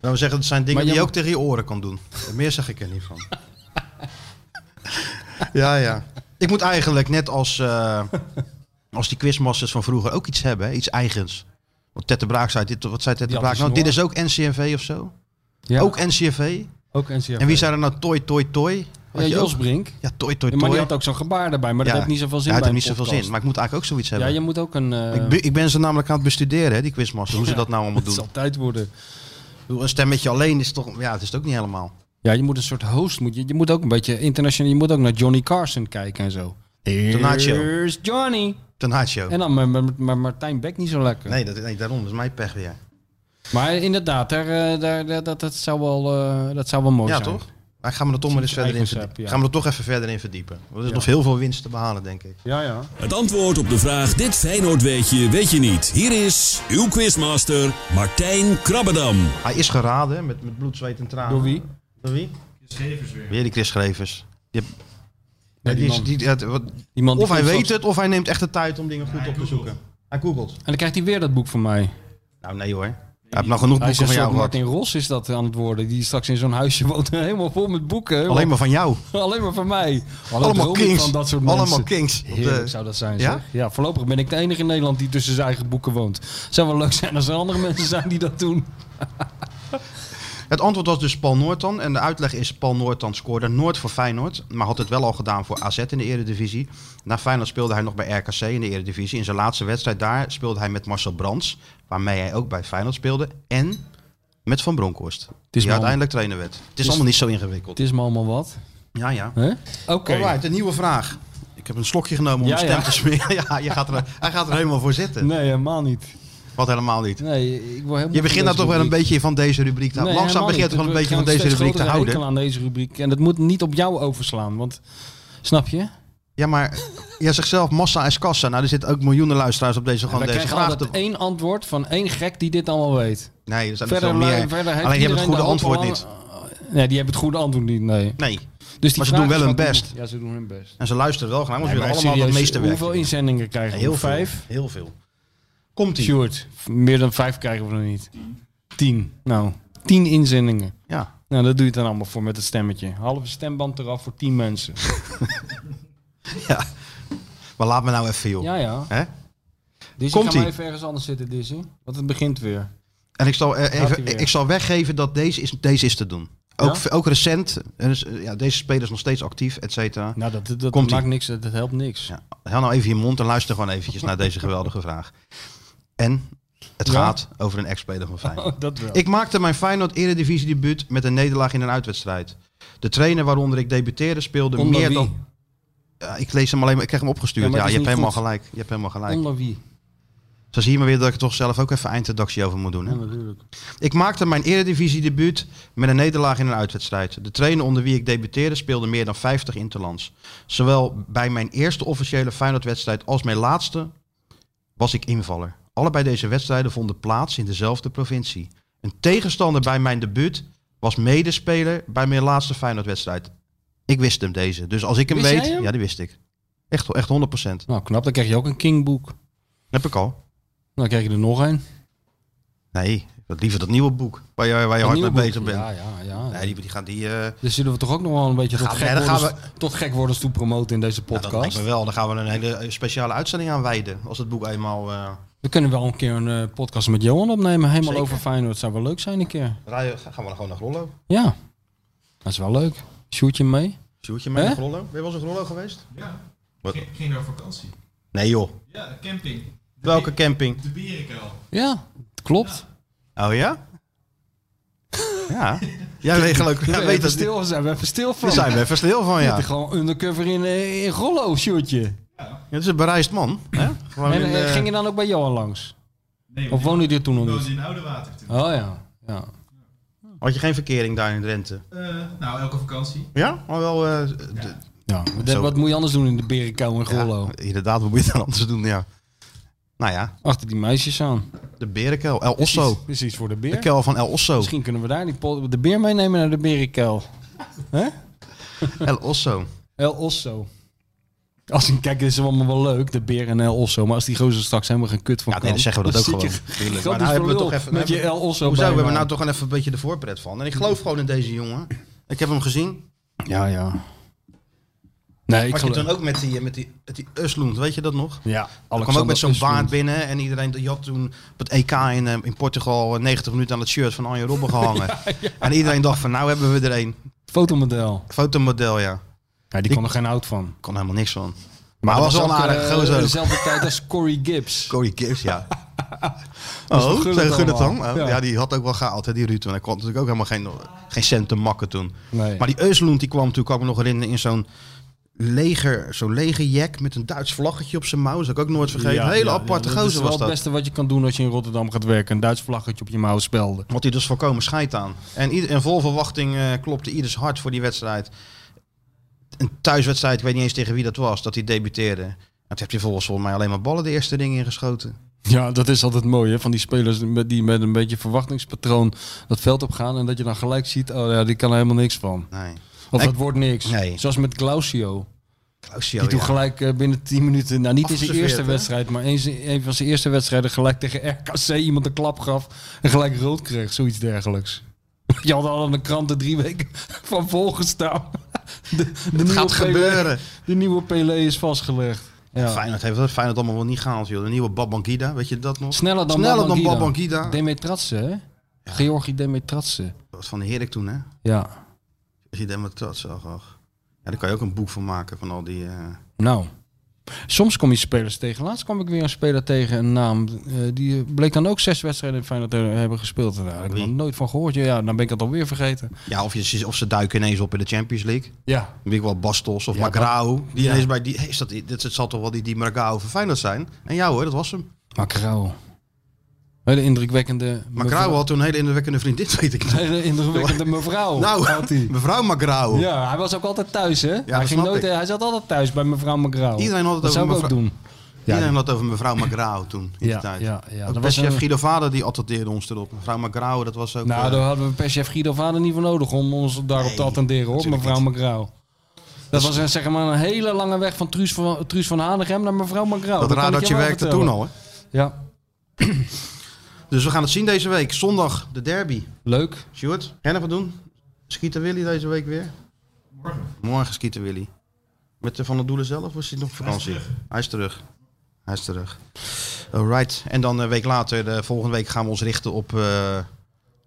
Nou, we zeggen, het zijn dingen Maar die je ook tegen je oren kan doen. Meer zeg ik er niet van. ja, ja. Ik moet eigenlijk net als, eh, als die quizmasters van vroeger ook iets hebben. Iets eigens. Want Tette Braak zei, dit, wat zei Tette Braak nou? Dit is ook NCRV of zo? Ja, Ook NCRV? ook NCRV. En wie zei er nou Toy, Toy, Toy? Ja, Had Jos ook? Brink. Ja, Toy, Toy, Ja, maar die had ook zo'n gebaar erbij, maar dat Ja. heeft niet zoveel zin Ja, het bij heeft niet zoveel zin. Maar ik moet eigenlijk ook zoiets Ja, hebben. je moet ook een... eh, ik, ben, ik ben ze namelijk aan het bestuderen, hè, die quizmasters. Hoe ze dat nou allemaal het doen. zal tijd worden. Een stemmetje alleen is toch... Ja, het is het ook niet helemaal. Ja, je moet een soort host. Moet je, je moet ook een beetje internationaal... Je moet ook naar Johnny Carson kijken en zo. Here's Johnny. Tonight Show. En dan maar, maar, maar Martijn Beck niet zo lekker. Nee, dat, nee, daarom. Dat is mijn pech weer. Maar inderdaad, daar, eh, daar, daar- dat, dat, zou wel, eh, dat zou wel mooi Ja, zijn. toch? Maar ik ga me er toch maar eens verder in verdiepen. ja. Gaan we er toch even verder in verdiepen. Want er is Ja. nog heel veel winst te behalen, denk ik. Ja, ja. Het antwoord op de vraag Dit Feyenoord weet je. Weet je niet. Hier is uw quizmaster Martijn Krabbedam. Hij is geraden met, met bloed, zweet en tranen. Door wie? Door wie? Schevers weer. Weer die Chris heb- Die die is- man. die- het- wat- Die man die of hij weet het, of hij neemt echt de tijd om dingen goed op te zoeken. Hij googelt. En dan krijgt hij weer dat boek van mij. Nou, nee hoor. Hij heeft nog genoeg boeken van jou. Martin Ros is dat aan het worden. Die straks in zo'n huisje woont. Helemaal vol met boeken. Alleen maar van jou. Alleen maar van mij. Allemaal ik kings. Van dat soort Allemaal mensen. kings. Op de- Heerlijk zou dat zijn, Ja? zeg. Ja, voorlopig ben ik de enige in Nederland die tussen zijn eigen boeken woont. Zou wel leuk zijn als er andere mensen zijn die dat doen. Het antwoord was dus Paul Noortan. En de uitleg is Paul Noortan scoorde nooit voor Feyenoord. Maar had het wel al gedaan voor AZ in de Eredivisie. Na Feyenoord speelde hij nog bij RKC in de Eredivisie. In zijn laatste wedstrijd daar speelde hij met Marcel Brands. Waarmee hij ook bij Feyenoord speelde. En met Van Bronckhorst. Die me al- uiteindelijk trainer werd. Het is, allemaal niet zo ingewikkeld. Het is me allemaal wat. Ja, ja. Hè? Oké. Alright, een nieuwe vraag. Ik heb een slokje genomen om Ja, stem ja. te smeren. Ja, je gaat er, hij gaat er helemaal voor zitten. Nee, helemaal niet. Wat helemaal niet. Nee, ik word helemaal Je begint nou toch wel een beetje van deze rubriek te houden. Langzaam begint je toch wel een beetje van deze rubriek te houden. aan deze rubriek. En dat moet niet op jou overslaan. Want, snap je? Ja, maar jij zegt zelf massa is kassa. Nou, er zitten ook miljoenen luisteraars op deze, gewoon deze vraag. te- één antwoord van één gek die dit allemaal weet. Nee, er zijn er Verder, veel meer. verder Alleen je hebt het goede de antwoord niet. Nee, die hebben het goede antwoord niet, nee. Nee. Dus die Maar ze doen wel hun best. doen- Ja, ze doen hun best. En ze luisteren wel graag, want maar allemaal serieus, het meeste werk. Hoeveel inzendingen krijgen we? Heel. Vijf? Heel veel. Komt ie. Sjoerd, meer dan vijf krijgen we er niet. Tien. Nou, tien inzendingen. Ja. Nou, dat doe je dan allemaal voor met het stemmetje. Halve stemband eraf voor tien mensen. ja. Maar laat me nou even, joh. Ja, ja. Hè? Dizzy, Komt ga maar even ergens anders zitten, Dizzy. Want het begint weer. En ik zal, eh, even, ik zal weggeven dat deze is, deze is te doen. Ook, Ja? ook recent. Eh, ja, deze speler is nog steeds actief, et cetera. Nou, dat, dat maakt niks, dat, dat helpt niks. Ja, hou nou even je mond en luister gewoon eventjes naar deze geweldige vraag. En het Ja? gaat over een ex-speler van Feyenoord. Oh, dat wel. Ik maakte mijn Feyenoord Eredivisie debuut met een nederlaag in een uitwedstrijd. De trainer waaronder ik debuteerde speelde Onder meer wie? dan... Ja, ik lees hem alleen maar, ik krijg hem opgestuurd. Ja, je hebt helemaal gelijk. Je hebt helemaal gelijk. Onder wie? Zo zie je maar weer dat ik er toch zelf ook even eindredactie over moet doen. Hè? Ja, natuurlijk. Ik maakte mijn Eredivisie debuut met een nederlaag in een uitwedstrijd. De trainer onder wie ik debuteerde speelde meer dan 50 interlands. Zowel bij mijn eerste officiële Feyenoord-wedstrijd als mijn laatste was ik invaller. Allebei deze wedstrijden vonden plaats in dezelfde provincie. Een tegenstander bij mijn debuut was medespeler bij mijn laatste Feyenoord-wedstrijd. Ik wist hem deze. Dus als ik hem Wist weet, hem? ja, die wist ik. Echt, echt 100%. Nou, knap. Dan krijg je ook een Kingboek. Heb ik al. Dan krijg je er nog een. Nee, liever dat nieuwe boek waar je, waar je hard mee boek. bezig bent. Ja, ja, ja. Nee, die, die gaan die... eh, Dus zullen we toch ook nog wel een beetje tot, Gaan- gek, nee, dan gaan worden, tot gek worden toe promoten in deze ja, dat podcast? lijkt me wel. Dan gaan we een hele speciale uitzending aan wijden. Als het boek eenmaal... eh we kunnen wel een keer een eh, podcast met Johan opnemen. Helemaal Zeker. over Feyenoord. Zou wel leuk zijn een keer. rijden, gaan we dan gewoon naar Grollo. Ja. Dat is wel leuk. Shoot je mee? Sjoerdje mee Hè? naar Grollo. Ben je wel eens in Grollo geweest? Ja, Wat? ging, ging naar vakantie. Nee joh. Ja, camping. De Welke camping? De Berenkuil. Ja, klopt. Oh ja? Ja. Jij weet geloof Ja, we weet dat stil, zijn we even stil van. Daar zijn we even stil van, ja. Ja. Gewoon undercover in, eh, in Rollo, shootje. Ja, Het is een bereisd man. Hè? Gewoon En in, eh, ging je dan ook bij Johan langs? Nee, Of woonde je er toen nog Ik niet? woonde in Oude Water toen. Oh ja, ja. Had je geen verkering daar in Drenthe? Eh, nou, elke vakantie. Ja? Maar wel... eh, ja. De- Zo. wat moet je anders doen in de berenkou in Rollo? ja, inderdaad, wat moet je dan anders doen? Ja. Nou ja, Achter die meisjes aan. de berenkel. El Osso. Precies, precies voor de De beer. kel van El Osso. Misschien kunnen we daar die de beer meenemen naar de berenkel. Hè? El Osso. El Osso. Als ik kijk, is het allemaal wel leuk, de beer en El Osso. Maar als die gozer straks helemaal geen kut van Ja, nee, dan zeggen we dat ook gewoon. Tuurlijk. Maar nou hebben we toch even... met je hebben- El Osso Hoezo? We hebben nou toch even een beetje de voorpret van. En ik geloof gewoon in deze jongen. Ik heb hem gezien. Ja, ja. Nee, ik je toen ook met die, met die, met die weet je dat nog? Ja, Hij kwam ook met zo'n baard binnen en iedereen die had toen op het EK in, eh, in Portugal eh, 90 minuten aan het shirt van Arjen Robben gehangen. En iedereen dacht van nou hebben we er een. Fotomodel. Fotomodel, ja. Ja, die kon er geen hout van. Kon helemaal niks van. Maar hij was wel ook, een aardige eh, gozer ook. Dezelfde tijd als Corey Gibbs. Corey Gibbs, ja. Oh, Gullit zeg Gullit dan? Oh, Ja. Ja. die had ook wel gehaald, hè, die Ruud. En hij kwam natuurlijk ook helemaal geen, geen cent te makken toen. Nee. Maar die Euslund die kwam natuurlijk, kan ik me nog herinneren, in zo'n leger, zo'n legerjack met een Duits vlaggetje op zijn mouw. Dat ik ook nooit vergeten. Ja, Hele ja, aparte ja, Dat is gozer wel was het dat. beste wat je kan doen als je in Rotterdam gaat werken. Een Duits vlaggetje op je mouw spelden. Had hij dus volkomen scheid aan. En ieder, in vol verwachting eh, klopte ieders hart voor die wedstrijd. Een thuiswedstrijd, ik weet niet eens tegen wie dat was, dat hij debuteerde. En toen heb je volgens mij alleen maar ballen de eerste ring ingeschoten. Ja, dat is altijd mooi hè? van die spelers die met een beetje verwachtingspatroon dat veld op gaan. En dat je dan gelijk ziet, oh ja, die kan er helemaal niks van. Nee. Of Nee. dat wordt niks. Nee. Zoals met Clausio. Clausio, die toen ja. gelijk eh, binnen 10 minuten, nou niet in zijn eerste hè? wedstrijd, maar een, een van zijn eerste wedstrijden gelijk tegen RKC iemand een klap gaf en gelijk rood kreeg. Zoiets dergelijks. Je had al aan de kranten drie weken van volgestaan. De, de nieuwe gaat gebeuren. De nieuwe Pelé is vastgelegd. Ja. Feyenoord heeft dat Feyenoord allemaal wel niet gehaald, joh. De nieuwe Babangida, weet je dat nog? Sneller dan Sneller dan Babangida. Babangida. Demetratse, hè? Georgi Demetratse. Dat van de Herik toen, hè? Ja. Als je dat zag. Ja, daar kan je ook een boek van maken van al die... eh, Nou. Soms kom je spelers tegen. Laatst kwam ik weer een speler tegen, een naam. eh, die bleek dan ook zes wedstrijden in Feyenoord te hebben gespeeld. Daar heb ik nog nooit van gehoord. Ja, dan ben ik het alweer vergeten. Ja, of, je, of ze duiken ineens op in de Champions League. Ja. Dan weet ik wel Bastos of Ja. Die ja. ineens bij die... Is dat, dit, het zal toch wel die, die Magrao van Feyenoord zijn? En jou hoor, dat was hem. Macrao. Hele indrukwekkende... Magrao had toen een hele indrukwekkende vriendin, weet ik nog. Hele indrukwekkende mevrouw. Nou, had hij. mevrouw Magrao. Ja, hij was ook altijd thuis, hè? hij, dat ging nooit, ik. hij zat altijd thuis bij mevrouw Macrao. Iedereen had het dat over zou ik ook mevrouw- doen. Iedereen Ja, had het over mevrouw Magrao toen, in Ja, die tijd. ja, ja. Ook Dat was perschef een- Guido Vader, die attendeerde ons erop. Mevrouw Magrao, dat was ook... Nou, eh, daar hadden we perschef Guido Vader niet voor nodig om ons daarop te attenderen, hoor, mevrouw niet. Macrao. Dat was een, zeg maar een hele lange weg van Truus van, Truus van Hanegem naar mevrouw Macrao. dat kan ik radartje je werkte vertellen. toen al, hè? Ja, Dus we gaan het zien deze week. Zondag, de derby. leuk. Stuart, nog wat doen? Schieten Willy deze week weer? Morgen. Morgen schieten Willy. Met de Van der Doelen zelf of is hij nog op vakantie? terug. Hij is terug. Hij is terug. Alright. En dan een week later, de volgende week gaan we ons richten op eh,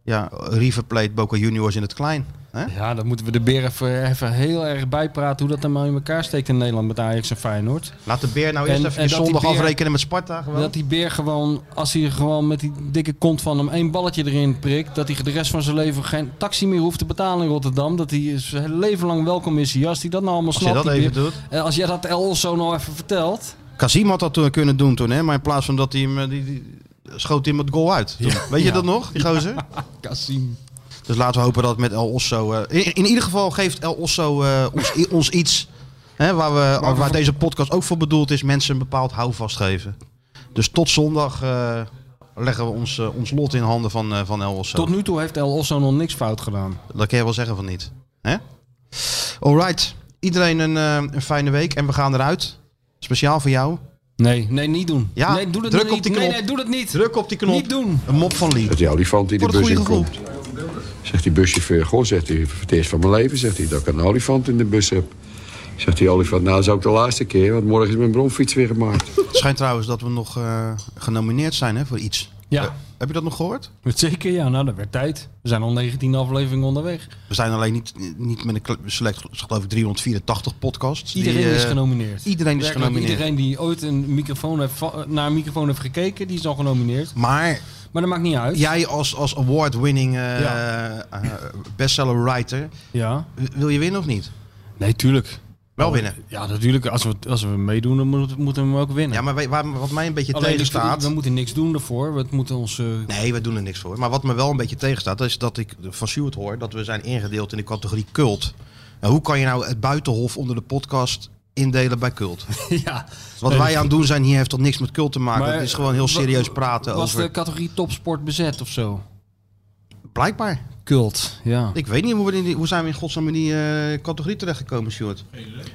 ja, River Plate Boca Juniors in het klein. Hè? Ja, dan moeten we de beer even, even heel erg bijpraten hoe dat dan maar in elkaar steekt in Nederland met Ajax en Feyenoord. Laat de beer nou En- eerst en even die zondag beer- afrekenen met Sparta. Gewoon. Dat die beer gewoon, als hij gewoon met die dikke kont van hem één balletje erin prikt, dat hij de rest van zijn leven geen taxi meer hoeft te betalen in Rotterdam. Dat hij zijn hele leven lang welkom is hier. Als hij dat nou allemaal Als je snapt. dat even beer- doet. Eh, Als jij dat El zo nou even vertelt. Kazim had dat toen kunnen doen toen, hè? maar in plaats van dat hij hem, eh, die, die, schoot hij hem het goal uit. toen. Weet je dat nog, die gozer? Kassim. Dus laten we hopen dat met El Osso... eh, in, in ieder geval geeft El Osso eh, ons, i- ons iets... Hè, waar, we, waar deze podcast ook voor bedoeld is. Mensen een bepaald houvast geven. Dus tot zondag eh, leggen we ons, ons lot in handen van, van El Osso. Tot nu toe heeft El Osso nog niks fout gedaan. Dat kan je wel zeggen van niet. Hè? Alright. Iedereen een, een fijne week en we gaan eruit. Speciaal voor jou. Nee, nee, niet doen. Ja, nee, doe dat druk niet. op die Nee, knop. nee, doe dat niet. Druk op die knop. Niet doen. Een mop van Lee. Dat die olifant die de bus inkomt. Zegt die buschauffeur, goh, zegt hij, voor het eerst van mijn leven, zegt hij, dat ik een olifant in de bus heb. Zegt die olifant, nou, dat is ook de laatste keer, want morgen is mijn bromfiets weer gemaakt. Het schijnt trouwens dat we nog eh, genomineerd zijn hè, voor iets. Ja. Eh, heb je dat nog gehoord? Zeker, ja. Nou, dat werd tijd. We zijn al 19 afleveringen onderweg. We zijn alleen niet, niet met een select, geloof ik, 384 podcasts. die, Iedereen is eh, genomineerd. Iedereen is Werkelijk genomineerd. Iedereen die ooit een microfoon heeft, naar een microfoon heeft gekeken, die is al genomineerd. Maar Maar dat maakt niet uit. jij als, als award-winning eh, Ja. eh, bestseller writer, Ja. w- wil je winnen of niet? Nee, tuurlijk. Wel winnen. Ja, natuurlijk. Als we, als we meedoen, dan moeten moeten we hem ook winnen. Ja, maar wij- waar, wat mij een beetje Alleen, tegenstaat... we moeten niks doen ervoor. We moeten ons... eh, Nee, we doen er niks voor. Maar wat me wel een beetje tegenstaat, is dat ik van Stuart hoor dat we zijn ingedeeld in de categorie cult. Nou, hoe kan je nou het buitenhof onder de podcast indelen bij cult? ja. Wat wij aan het doen zijn hier heeft toch niks met cult te maken. Maar, het is gewoon heel wa- serieus praten Was over... de categorie topsport bezet of zo? Blijkbaar. Cult, ja. Ik weet niet hoe, we in die, hoe zijn we in godsnaam in die eh, categorie terechtgekomen, Stuart.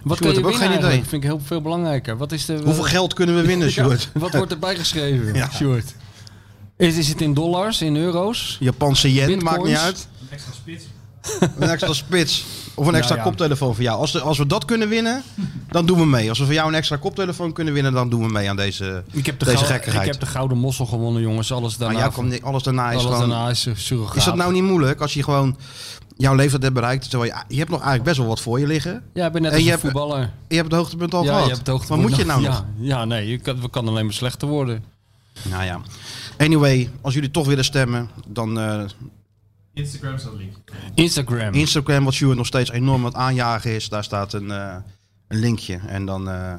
Wat je heb ook geen idee. vind ik heel veel belangrijker. Wat is de, Hoeveel geld kunnen we winnen, Ja, Stuart? wat wordt erbij geschreven, Ja. Stuart? Is, is het in dollars, in euro's? Japanse yen, Bitcoins? maakt niet uit. Een extra spits. Een extra spits. Of een extra Nou ja. koptelefoon voor jou. Als, de- als we dat kunnen winnen, dan doen we mee. Als we voor jou een extra koptelefoon kunnen winnen, dan doen we mee aan deze, Ik heb, de deze gekkigheid. ik heb de Gouden Mossel gewonnen, jongens. Alles daarna, Maar komt alles daarna is alles gewoon... daarna is eh. Is dat nou niet moeilijk als je gewoon jouw leeftijd hebt bereikt? Terwijl je, je hebt nog eigenlijk best wel wat voor je liggen. Ja, ik ben net En als je een hebt- voetballer. Je hebt het hoogtepunt al ja, gehad. je hebt het Wat moet je nou ja, nog? Ja, nee, je kan, we kan alleen maar slechter worden. Nou ja. Anyway, als jullie toch willen stemmen, dan eh, Instagram staat link. Instagram. Instagram, wat Stuart nog steeds enorm aan het aanjagen is. Daar staat een, eh, een linkje. En dan eh,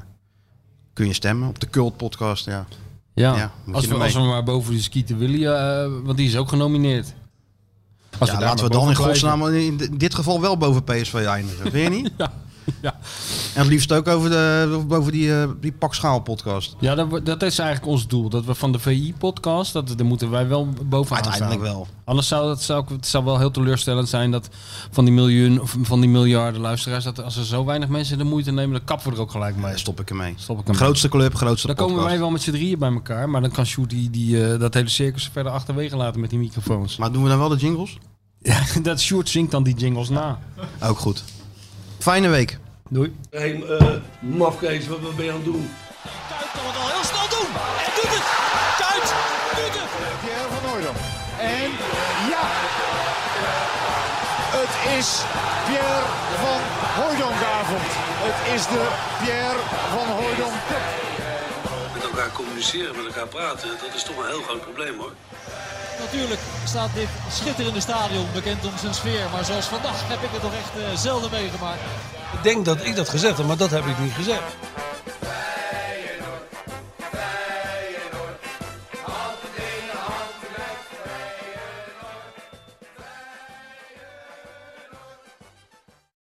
kun je stemmen op de Cult podcast. Ja. ja, Ja, als, je we, ermee. als we maar boven de Skeeter Willy, eh, want die is ook genomineerd. Als ja, laten we dan in godsnaam in di- dit geval wel boven PSV eindigen. Vind je niet? Ja, ja. En het liefst ook over, de, boven die, eh, die Pakschaal podcast. Ja, dat, dat is eigenlijk ons doel. Dat we van de VI-podcast, dat, daar moeten wij wel bovenaan Uiteindelijk staan. wel. Anders zou het, zou, het zou wel heel teleurstellend zijn dat van die miljoen of van die miljarden luisteraars, dat als er zo weinig mensen de moeite nemen, dan kappen we er ook gelijk mee. Nee, stop ik ermee. Stop ik hem. Grootste club, grootste Dan podcast. komen wij wel met z'n drieën bij elkaar, maar dan kan Sjoerd die, die, eh, dat hele circus verder achterwege laten met die microfoons. Maar doen we dan wel de jingles? Ja, dat Sjoerd zingt dan die jingles na. Ook goed. Fijne week. Doei. Hé, hey, mafkees, wat, wat ben je aan het doen? Kuit kan het al heel snel doen. En doet het. Kuit doet het. Pierre van Hooydonk. En ja, het is Pierre van Hooydonkavond. Het is de Pierre van Hooydonk Cup. Met elkaar communiceren, met elkaar praten, dat is toch een heel groot probleem hoor. Natuurlijk staat dit schitterende stadion bekend om zijn sfeer. Maar zoals vandaag heb ik het toch echt eh, zelden meegemaakt. Ik denk dat ik dat gezegd heb, maar dat heb ik niet gezegd.